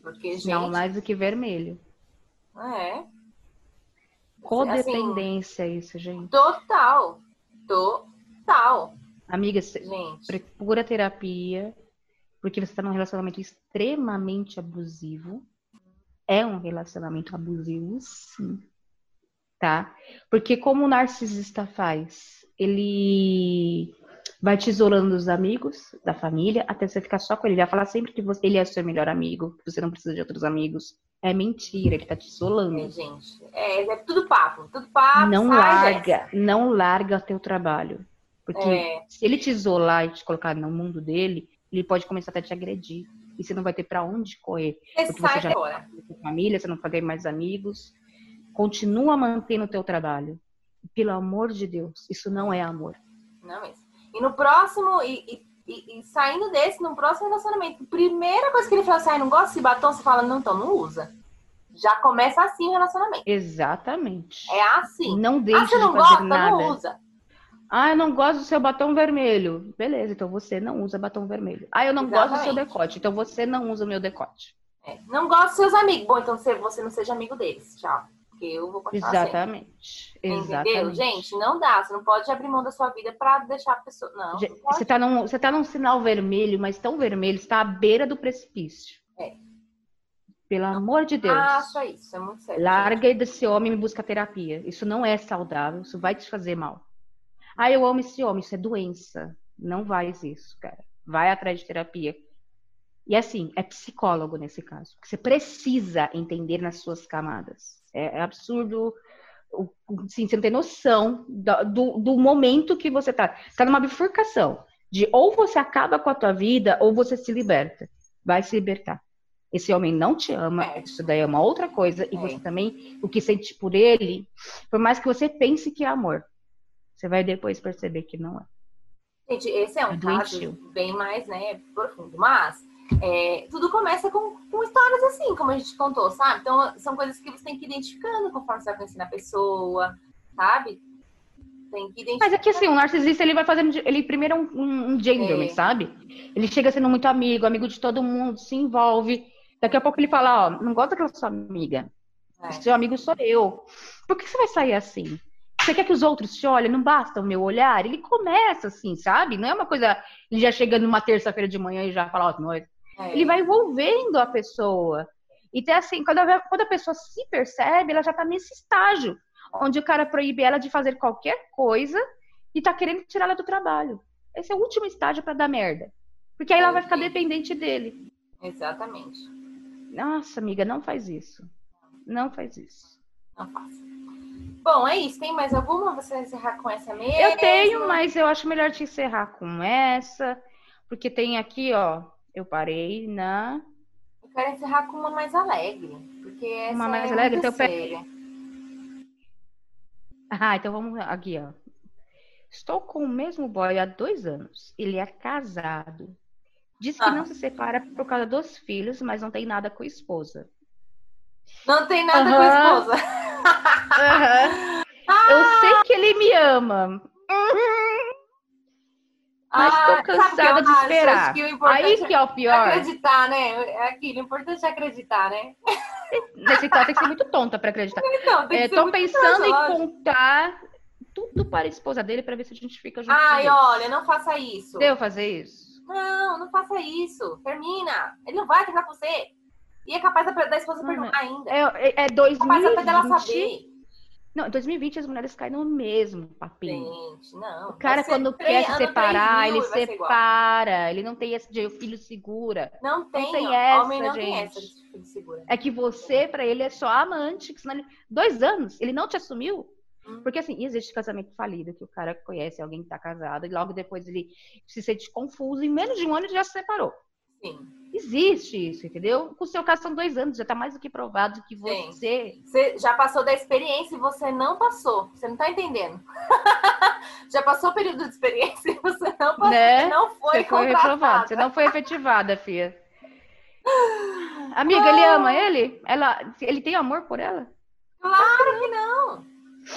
Speaker 2: Porque, gente...
Speaker 3: Não mais do que vermelho.
Speaker 2: É.
Speaker 3: Codependência, assim, isso, gente.
Speaker 2: Total. Total.
Speaker 3: Amiga, gente. procura terapia, porque você está num relacionamento extremamente abusivo. É um relacionamento abusivo, sim. Tá? Porque como o narcisista faz? Ele vai te isolando dos amigos, da família, até você ficar só com ele. Ele vai falar sempre que você, ele é seu melhor amigo, que você não precisa de outros amigos. É mentira, ele tá te isolando.
Speaker 2: É, gente. É, é tudo papo, tudo papo.
Speaker 3: Não larga, não larga teu trabalho. Porque é. se ele te isolar e te colocar no mundo dele, ele pode começar até a te agredir. E você não vai ter para onde correr.
Speaker 2: Você
Speaker 3: porque
Speaker 2: você
Speaker 3: já
Speaker 2: agora.
Speaker 3: tem família, você não vai ter mais amigos. Continua mantendo o teu trabalho. Pelo amor de Deus, isso não é amor.
Speaker 2: Não mesmo. E no próximo, e, e, e, saindo desse, no próximo relacionamento, primeira coisa que ele fala assim, ah, não gosta desse batom, você fala, não, então não usa. Já começa assim o relacionamento.
Speaker 3: Exatamente.
Speaker 2: É assim.
Speaker 3: Não deixa
Speaker 2: ah, você não
Speaker 3: de fazer
Speaker 2: gosta,
Speaker 3: nada.
Speaker 2: não usa.
Speaker 3: Ah, eu não gosto do seu batom vermelho. Beleza, então você não usa batom vermelho. Ah, eu não Exatamente. gosto do seu decote. Então você não usa o meu decote.
Speaker 2: É. Não gosto dos seus amigos. Bom, então você não seja amigo deles. Tchau porque eu vou continuar
Speaker 3: Exatamente.
Speaker 2: Sempre.
Speaker 3: Exatamente.
Speaker 2: Entendeu? Gente, não dá. Você não pode abrir mão da sua vida para deixar a pessoa. Não. não
Speaker 3: você, tá num, você tá num sinal vermelho, mas tão vermelho, está à beira do precipício.
Speaker 2: É.
Speaker 3: Pelo amor de Deus.
Speaker 2: Faça isso, é muito sério.
Speaker 3: Larga desse homem e busca terapia. Isso não é saudável, isso vai te fazer mal. Ah, eu amo esse homem, isso é doença. Não faz isso, cara. Vai atrás de terapia. E assim, é psicólogo nesse caso. Você precisa entender nas suas camadas. É, é absurdo. Assim, você não tem noção do, do momento que você está. Você está numa bifurcação de ou você acaba com a tua vida ou você se liberta. Vai se libertar. Esse homem não te ama, é. isso daí é uma outra coisa. E é. você também, o que sente por ele, por mais que você pense que é amor, você vai depois perceber que não é.
Speaker 2: Gente, esse é um é caso bem mais né, profundo. Mas é, tudo começa com, com, histórias assim, como a gente contou, sabe? Então, são coisas que você tem que ir identificando conforme você vai conhecendo a pessoa, sabe? Tem que identificar.
Speaker 3: Mas é que assim, o narcisista, ele vai fazendo. Ele primeiro é um, um, um gentleman, é. sabe? Ele chega sendo muito amigo, amigo de todo mundo, se envolve. Daqui a pouco ele fala: Ó, não gosta daquela sua amiga. É. Seu amigo sou eu. Por que você vai sair assim? Você quer que os outros te olhem? Não basta o meu olhar? Ele começa assim, sabe? Não é uma coisa. Ele já chega numa terça-feira de manhã e já fala: Ó, nós é. Ele vai envolvendo a pessoa. E tem assim, quando a, quando a pessoa se percebe, ela já tá nesse estágio, onde o cara proíbe ela de fazer qualquer coisa e tá querendo tirar ela do trabalho. Esse é o último estágio para dar merda. Porque aí ela vai ficar dependente dele.
Speaker 2: Exatamente.
Speaker 3: Nossa, amiga, não faz isso. Não faz isso.
Speaker 2: Não faça. Bom, é isso. Tem mais alguma? Você vai encerrar com essa mesmo?
Speaker 3: Eu tenho, mas eu acho melhor te encerrar com essa. Porque tem aqui, ó, eu parei na.
Speaker 2: Eu quero encerrar com uma mais alegre. Porque essa
Speaker 3: uma mais
Speaker 2: é
Speaker 3: alegre? Então,
Speaker 2: séria.
Speaker 3: Ah, então vamos aqui, ó. Estou com o mesmo boy há dois anos. Ele é casado. Diz que ah. não se separa por causa dos filhos, mas não tem nada com a esposa.
Speaker 2: Não tem nada com a esposa.
Speaker 3: ah. Eu sei que ele me ama. Mas
Speaker 2: Ah,
Speaker 3: tô cansada de esperar.
Speaker 2: Que
Speaker 3: Aí que é o
Speaker 2: é
Speaker 3: pior.
Speaker 2: acreditar, né? É aquilo, o importante é acreditar, né?
Speaker 3: Nesse caso, tem que ser muito tonta pra acreditar.
Speaker 2: Então,
Speaker 3: Estou
Speaker 2: muito
Speaker 3: pensando em contar tudo para a esposa dele pra ver se a gente fica junto.
Speaker 2: Ai, olha, não faça isso.
Speaker 3: Deu fazer isso?
Speaker 2: Não, não faça isso. Termina. Ele não vai terminar com você. E é capaz da, da esposa
Speaker 3: Mano,
Speaker 2: perdoar ainda.
Speaker 3: É, é, é
Speaker 2: capaz até dela
Speaker 3: 2020.
Speaker 2: saber.
Speaker 3: Não, em 2020 as mulheres caem no mesmo papinho.
Speaker 2: Gente, não.
Speaker 3: O cara, quando quer se separar,
Speaker 2: 3000
Speaker 3: ele
Speaker 2: e igual.
Speaker 3: separa. Ele não tem esse de o filho segura.
Speaker 2: Não tem,
Speaker 3: tem
Speaker 2: ó.
Speaker 3: essa,
Speaker 2: Homem não tem
Speaker 3: gente.
Speaker 2: essa de filho segura.
Speaker 3: É que você, pra ele, é só amante. ele... Dois anos, ele não te assumiu.
Speaker 2: Hum.
Speaker 3: Porque assim, existe casamento falido, que o cara conhece alguém que tá casado, e logo depois ele se sente confuso, em menos de um ano ele já se separou.
Speaker 2: Sim.
Speaker 3: Existe isso, entendeu? Com o seu caso são dois anos, já tá mais do que provado que
Speaker 2: Sim.
Speaker 3: você.
Speaker 2: Você já passou da experiência e você não passou. Você não tá entendendo. já passou o período de experiência e você não passou.
Speaker 3: Né?
Speaker 2: Você não foi,
Speaker 3: Você foi reprovado, você não foi efetivada, filha. Amiga, ele ama ele? Ela, ele tem amor por ela?
Speaker 2: Claro que não.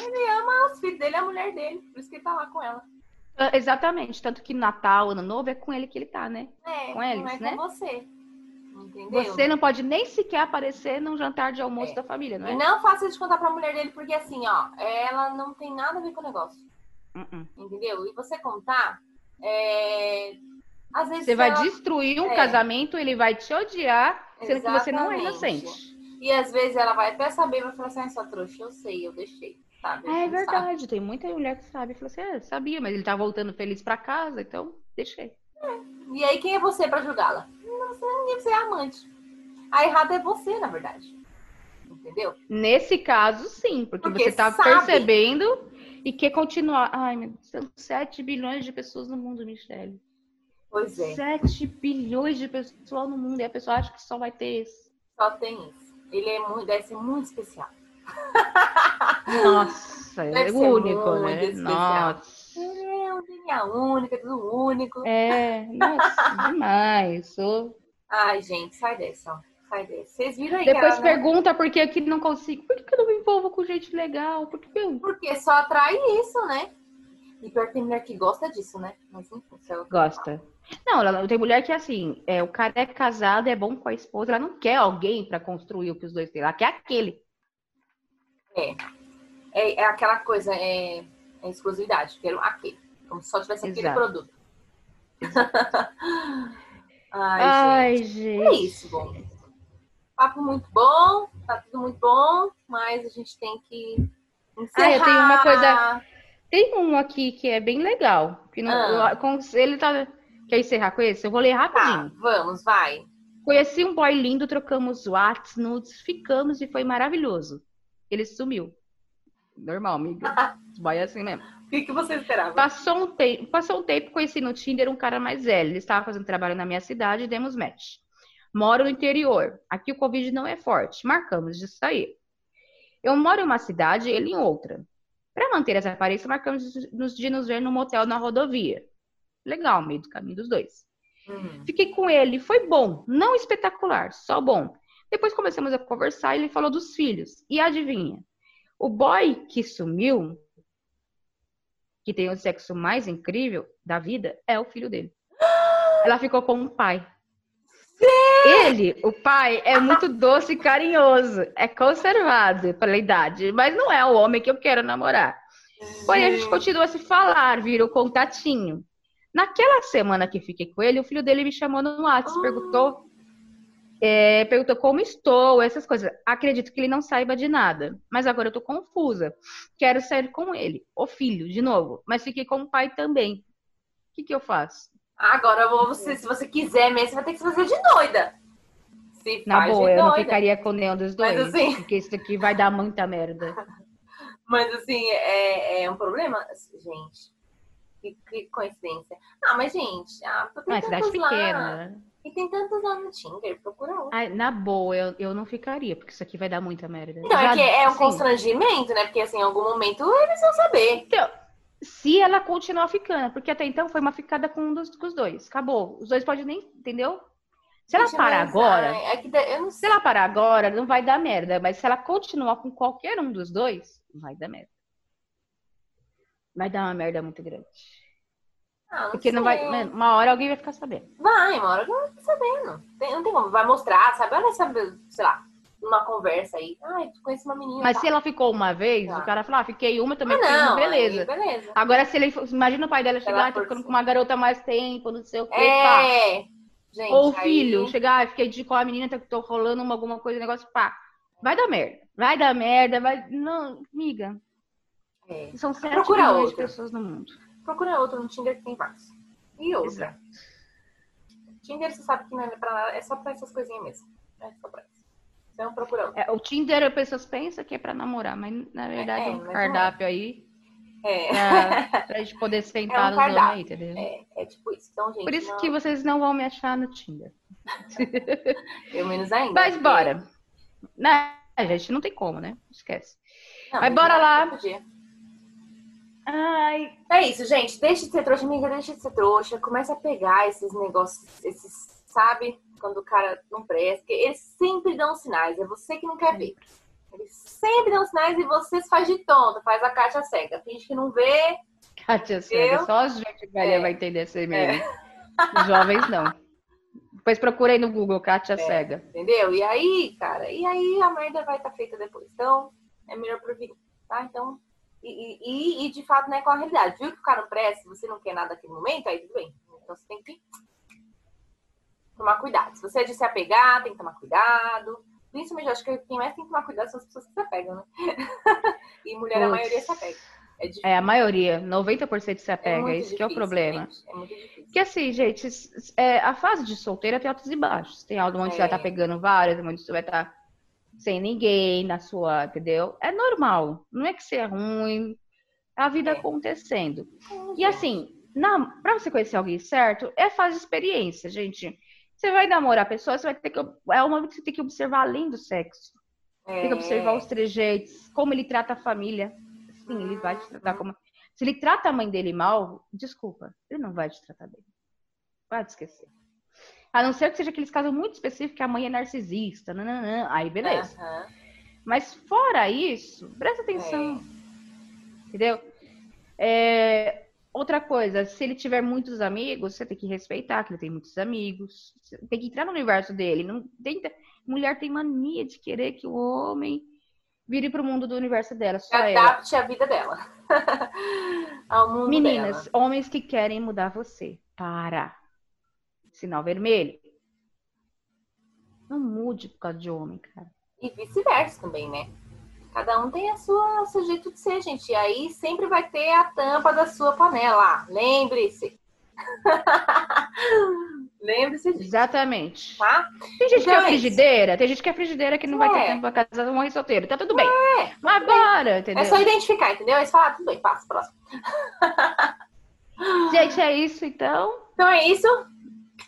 Speaker 2: Ele ama os filhos dele a mulher dele. Por isso que ele tá lá com ela.
Speaker 3: Ah, Exatamente, tanto que Natal, Ano Novo é com ele que ele tá, né?
Speaker 2: É,
Speaker 3: Com eles,
Speaker 2: não é
Speaker 3: né?
Speaker 2: com você. Entendeu?
Speaker 3: Você não pode nem sequer aparecer num jantar de almoço
Speaker 2: É.
Speaker 3: da família, não
Speaker 2: E
Speaker 3: é?
Speaker 2: não faça isso contar pra mulher dele, porque assim, ó, ela não tem nada a ver com o negócio.
Speaker 3: Uh-uh.
Speaker 2: Entendeu? E você contar, é... às vezes
Speaker 3: Você vai
Speaker 2: ela-
Speaker 3: destruir um
Speaker 2: É.
Speaker 3: casamento, ele vai te odiar, sendo que você não é
Speaker 2: Exatamente.
Speaker 3: inocente.
Speaker 2: E às vezes ela vai até saber, vai falar assim, ah, sua trouxa, eu sei, eu deixei, sabe?
Speaker 3: É
Speaker 2: gente sabe.
Speaker 3: verdade, tem muita mulher que sabe. Falou assim, é, sabia, mas ele tá voltando feliz pra casa, então deixei.
Speaker 2: E aí, quem é você pra julgá-la? Você, ninguém, você é amante. A errada é você, na verdade. Entendeu?
Speaker 3: Nesse caso, sim, porque,
Speaker 2: Porque
Speaker 3: você tá
Speaker 2: sabe.
Speaker 3: percebendo e quer continuar. Ai, meu Deus, são 7 bilhões de pessoas no mundo, Michelle.
Speaker 2: Pois é,
Speaker 3: 7 bilhões de pessoas no mundo e a pessoa acha que só vai ter esse.
Speaker 2: só tem isso. Ele é muito, deve ser muito especial.
Speaker 3: Nossa, é único, né?
Speaker 2: especial.
Speaker 3: Nossa.
Speaker 2: É DNA único, é tudo único.
Speaker 3: É, nossa, demais. Sou-
Speaker 2: Ai, gente, sai dessa. Sai dessa. Vocês viram aí
Speaker 3: Depois
Speaker 2: ela, né?
Speaker 3: pergunta por que aqui não consigo. Por que eu não me envolvo com gente legal? Por que eu
Speaker 2: Porque só atrai isso, né? E pior que tem mulher que gosta disso, né? Mas enfim,
Speaker 3: gosta? Não, tem mulher que assim, é, o cara é casado, é bom com a esposa, ela não quer alguém pra construir o que os dois têm, ela quer aquele.
Speaker 2: É, é aquela coisa, é, é exclusividade. Quero aquele. Como se só tivesse aquele
Speaker 3: Exato.
Speaker 2: produto. Ai,
Speaker 3: Ai,
Speaker 2: gente.
Speaker 3: gente.
Speaker 2: É isso, bom. Papo muito bom, tá tudo muito bom, mas a gente tem que encerrar.
Speaker 3: Ah, eu tenho uma coisa- Tem um aqui que é bem legal. Que não,
Speaker 2: Ah.
Speaker 3: eu- ele tá. Quer encerrar com esse? Eu vou ler
Speaker 2: Tá,
Speaker 3: rapidinho.
Speaker 2: vamos, vai.
Speaker 3: Conheci um boy lindo, trocamos whats, nudes, ficamos e foi maravilhoso. Ele sumiu. Normal, amiga. Boy é assim mesmo.
Speaker 2: O que, que você esperava?
Speaker 3: Passou um, tempo, passou um tempo, conheci no Tinder um cara mais velho. Ele estava fazendo trabalho na minha cidade e demos match. Moro no interior. Aqui o Covid não é forte. Marcamos de sair. Eu moro em uma cidade, ele em outra. Para manter essa aparência, marcamos de nos- de nos ver num motel na rodovia. Legal, meio do caminho dos dois.
Speaker 2: Hum.
Speaker 3: Fiquei com ele, foi bom, não espetacular, só bom. Depois começamos a conversar e ele falou dos filhos. E adivinha? O boy que sumiu, que tem o sexo mais incrível da vida, é o filho dele. Ela ficou com o pai. Ele, o pai, é muito doce e carinhoso. É conservado pela idade, mas não é o homem que eu quero namorar. Porém, a gente continua a se falar, vira o contatinho. Naquela semana que fiquei com ele, o filho dele me chamou no WhatsApp,
Speaker 2: Ah.
Speaker 3: perguntou, é, perguntou como estou, essas coisas. Acredito que ele não saiba de nada, mas agora eu tô confusa. Quero sair com ele, o filho, de novo, mas fiquei com o pai também. O que, que eu faço?
Speaker 2: Agora, eu vou- você, se você quiser mesmo, você vai ter que se fazer de doida. Se
Speaker 3: Na boa, eu não ficaria com nenhum dos
Speaker 2: Mas
Speaker 3: dois,
Speaker 2: assim-
Speaker 3: porque isso aqui vai dar muita merda.
Speaker 2: Mas assim, é, é um problema, gente. Que, que coincidência. Ah, mas gente, ah, tem
Speaker 3: Não, é cidade
Speaker 2: tantos lá.
Speaker 3: pequena. né?
Speaker 2: E tem tantos lá no Tinder, procura um.
Speaker 3: Ai, na boa, eu, eu não ficaria, porque isso aqui vai dar muita merda.
Speaker 2: Então, é
Speaker 3: Já-
Speaker 2: que é um
Speaker 3: assim,
Speaker 2: constrangimento, né? Porque assim, em algum momento eles vão saber.
Speaker 3: Então, se ela continuar ficando, porque até então foi uma ficada com um dos com os dois. Acabou. Os dois podem nem, entendeu? Se ela parar agora,
Speaker 2: é que eu não
Speaker 3: se
Speaker 2: sei.
Speaker 3: ela parar agora, não vai dar merda. Mas se ela continuar com qualquer um dos dois, vai dar merda. Vai dar uma merda muito grande.
Speaker 2: Ah, não
Speaker 3: Porque não vai.
Speaker 2: sei.
Speaker 3: Uma hora alguém vai ficar sabendo.
Speaker 2: Vai, uma hora eu não tô sabendo. Tem- não tem como. Vai mostrar, sabe? Olha, sabe, sei lá, numa conversa aí. Ai, tu conhece uma menina.
Speaker 3: Mas
Speaker 2: tá.
Speaker 3: se ela ficou uma vez,
Speaker 2: Tá.
Speaker 3: o cara fala, ah, fiquei uma, também
Speaker 2: ah,
Speaker 3: fiquei
Speaker 2: não,
Speaker 3: uma, beleza.
Speaker 2: aí, beleza.
Speaker 3: Agora, se ele. Imagina o pai dela chegar, ah, tô
Speaker 2: for-
Speaker 3: ficando com uma garota mais tempo, não sei o quê. pá.
Speaker 2: É, gente.
Speaker 3: Ou o
Speaker 2: aí-
Speaker 3: filho, chegar, fiquei de com a menina, tô, tô rolando uma, alguma coisa, negócio, pá. Vai dar merda. Vai dar merda, vai. Não, amiga.
Speaker 2: É.
Speaker 3: São sete
Speaker 2: Procura
Speaker 3: milhões de
Speaker 2: outra.
Speaker 3: pessoas no mundo.
Speaker 2: Procura outro no Tinder que tem vários. E outra.
Speaker 3: Exato.
Speaker 2: Tinder você sabe que não é pra nada, é só pra essas coisinhas mesmo. É só pra isso. Então procura.
Speaker 3: É, o Tinder, as pessoas pensam que é pra namorar, mas na verdade é,
Speaker 2: É,
Speaker 3: um
Speaker 2: não é.
Speaker 3: cardápio aí
Speaker 2: É.
Speaker 3: pra, pra gente poder sentar
Speaker 2: É um cardápio.
Speaker 3: aí, entendeu?
Speaker 2: É, é tipo isso. Então, gente,
Speaker 3: Por isso
Speaker 2: não-
Speaker 3: que vocês não vão me achar no Tinder.
Speaker 2: eu menos ainda.
Speaker 3: Mas
Speaker 2: porque-
Speaker 3: bora. Né, gente, não tem como, né? Esquece.
Speaker 2: Não,
Speaker 3: Mas bora
Speaker 2: não,
Speaker 3: lá.
Speaker 2: não podia.
Speaker 3: Ai,
Speaker 2: É isso, gente. Deixa de ser trouxa, amiga, deixa de ser trouxa. Começa a pegar esses negócios, esses, sabe? Quando o cara não presta. Porque eles sempre dão sinais. É você que não quer ver. Eles sempre dão sinais e você se faz de tonta, faz a caixa cega. Finge que não vê.
Speaker 3: Kátia Cega, só a gente velha
Speaker 2: É.
Speaker 3: vai entender esse meme. Os jovens não. Depois procurei no Google, Kátia Cega.
Speaker 2: Entendeu? E aí, cara, e aí a merda vai estar feita depois. Então, é melhor prevenir, tá? Então, e, e- e, de fato, né, com a realidade. Viu que o cara não presta, você não quer nada naquele momento, aí tudo bem. Então você tem que tomar cuidado. Se você é de se apegar, tem que tomar cuidado. Principalmente, eu acho que quem mais tem que tomar cuidado são as pessoas que se apegam, né? e mulher, a maioria se apega. É.
Speaker 3: É, a maioria, 90% se apega,
Speaker 2: muito
Speaker 3: esse que é o problema.
Speaker 2: gente, É muito difícil.
Speaker 3: Porque assim, gente, é, a fase de solteira tem altos e baixos. Tem algo onde você vai estar
Speaker 2: É.
Speaker 3: pegando várias, onde você vai estar sem ninguém na sua, entendeu? É normal. Não é que você é ruim. É a vida
Speaker 2: É.
Speaker 3: acontecendo. E assim, na, pra você conhecer alguém certo, é fase de experiência, gente. Você vai namorar a pessoa, você vai ter que. É uma que você tem que observar além do sexo. Tem que observar
Speaker 2: É.
Speaker 3: os trejeitos, como ele trata a família. Sim, ele vai te tratar como. Se ele trata a mãe dele mal, desculpa, ele não vai te tratar bem. Pode esquecer. A não ser que seja aqueles casos muito específicos que a mãe é narcisista, nananã, aí beleza.
Speaker 2: Aham.
Speaker 3: Mas fora isso, presta atenção. Entendeu? É, outra coisa, se ele tiver muitos amigos, você tem que respeitar que ele tem muitos amigos. Você tem que entrar no universo dele. Não tenta... Mulher tem mania de querer que o homem vire pro mundo do universo dela, só ela.
Speaker 2: Adapte a vida dela.
Speaker 3: Meninas,
Speaker 2: dela.
Speaker 3: homens que querem mudar você, para. Sinal vermelho. Não mude por causa de homem, cara.
Speaker 2: E vice-versa também, né? Cada um tem a sua, o seu jeito de ser, gente. E aí sempre vai ter a tampa da sua panela. Lembre-se. Lembre-se disso,
Speaker 3: Exatamente.
Speaker 2: tá?
Speaker 3: Tem gente que
Speaker 2: Então
Speaker 3: é
Speaker 2: é isso.
Speaker 3: frigideira, tem gente que é frigideira que não vai ter
Speaker 2: É.
Speaker 3: tempo pra casar, morrer solteiro. Tá tudo bem.
Speaker 2: É,
Speaker 3: Mas bora, entendeu?
Speaker 2: é só identificar, entendeu? Aí você fala, ah, tudo bem, passa, próximo.
Speaker 3: Gente, é isso então.
Speaker 2: Então é isso.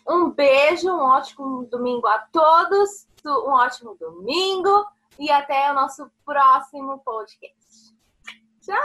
Speaker 2: Um beijo, um ótimo domingo a todos, um ótimo domingo e até o nosso próximo podcast. Tchau!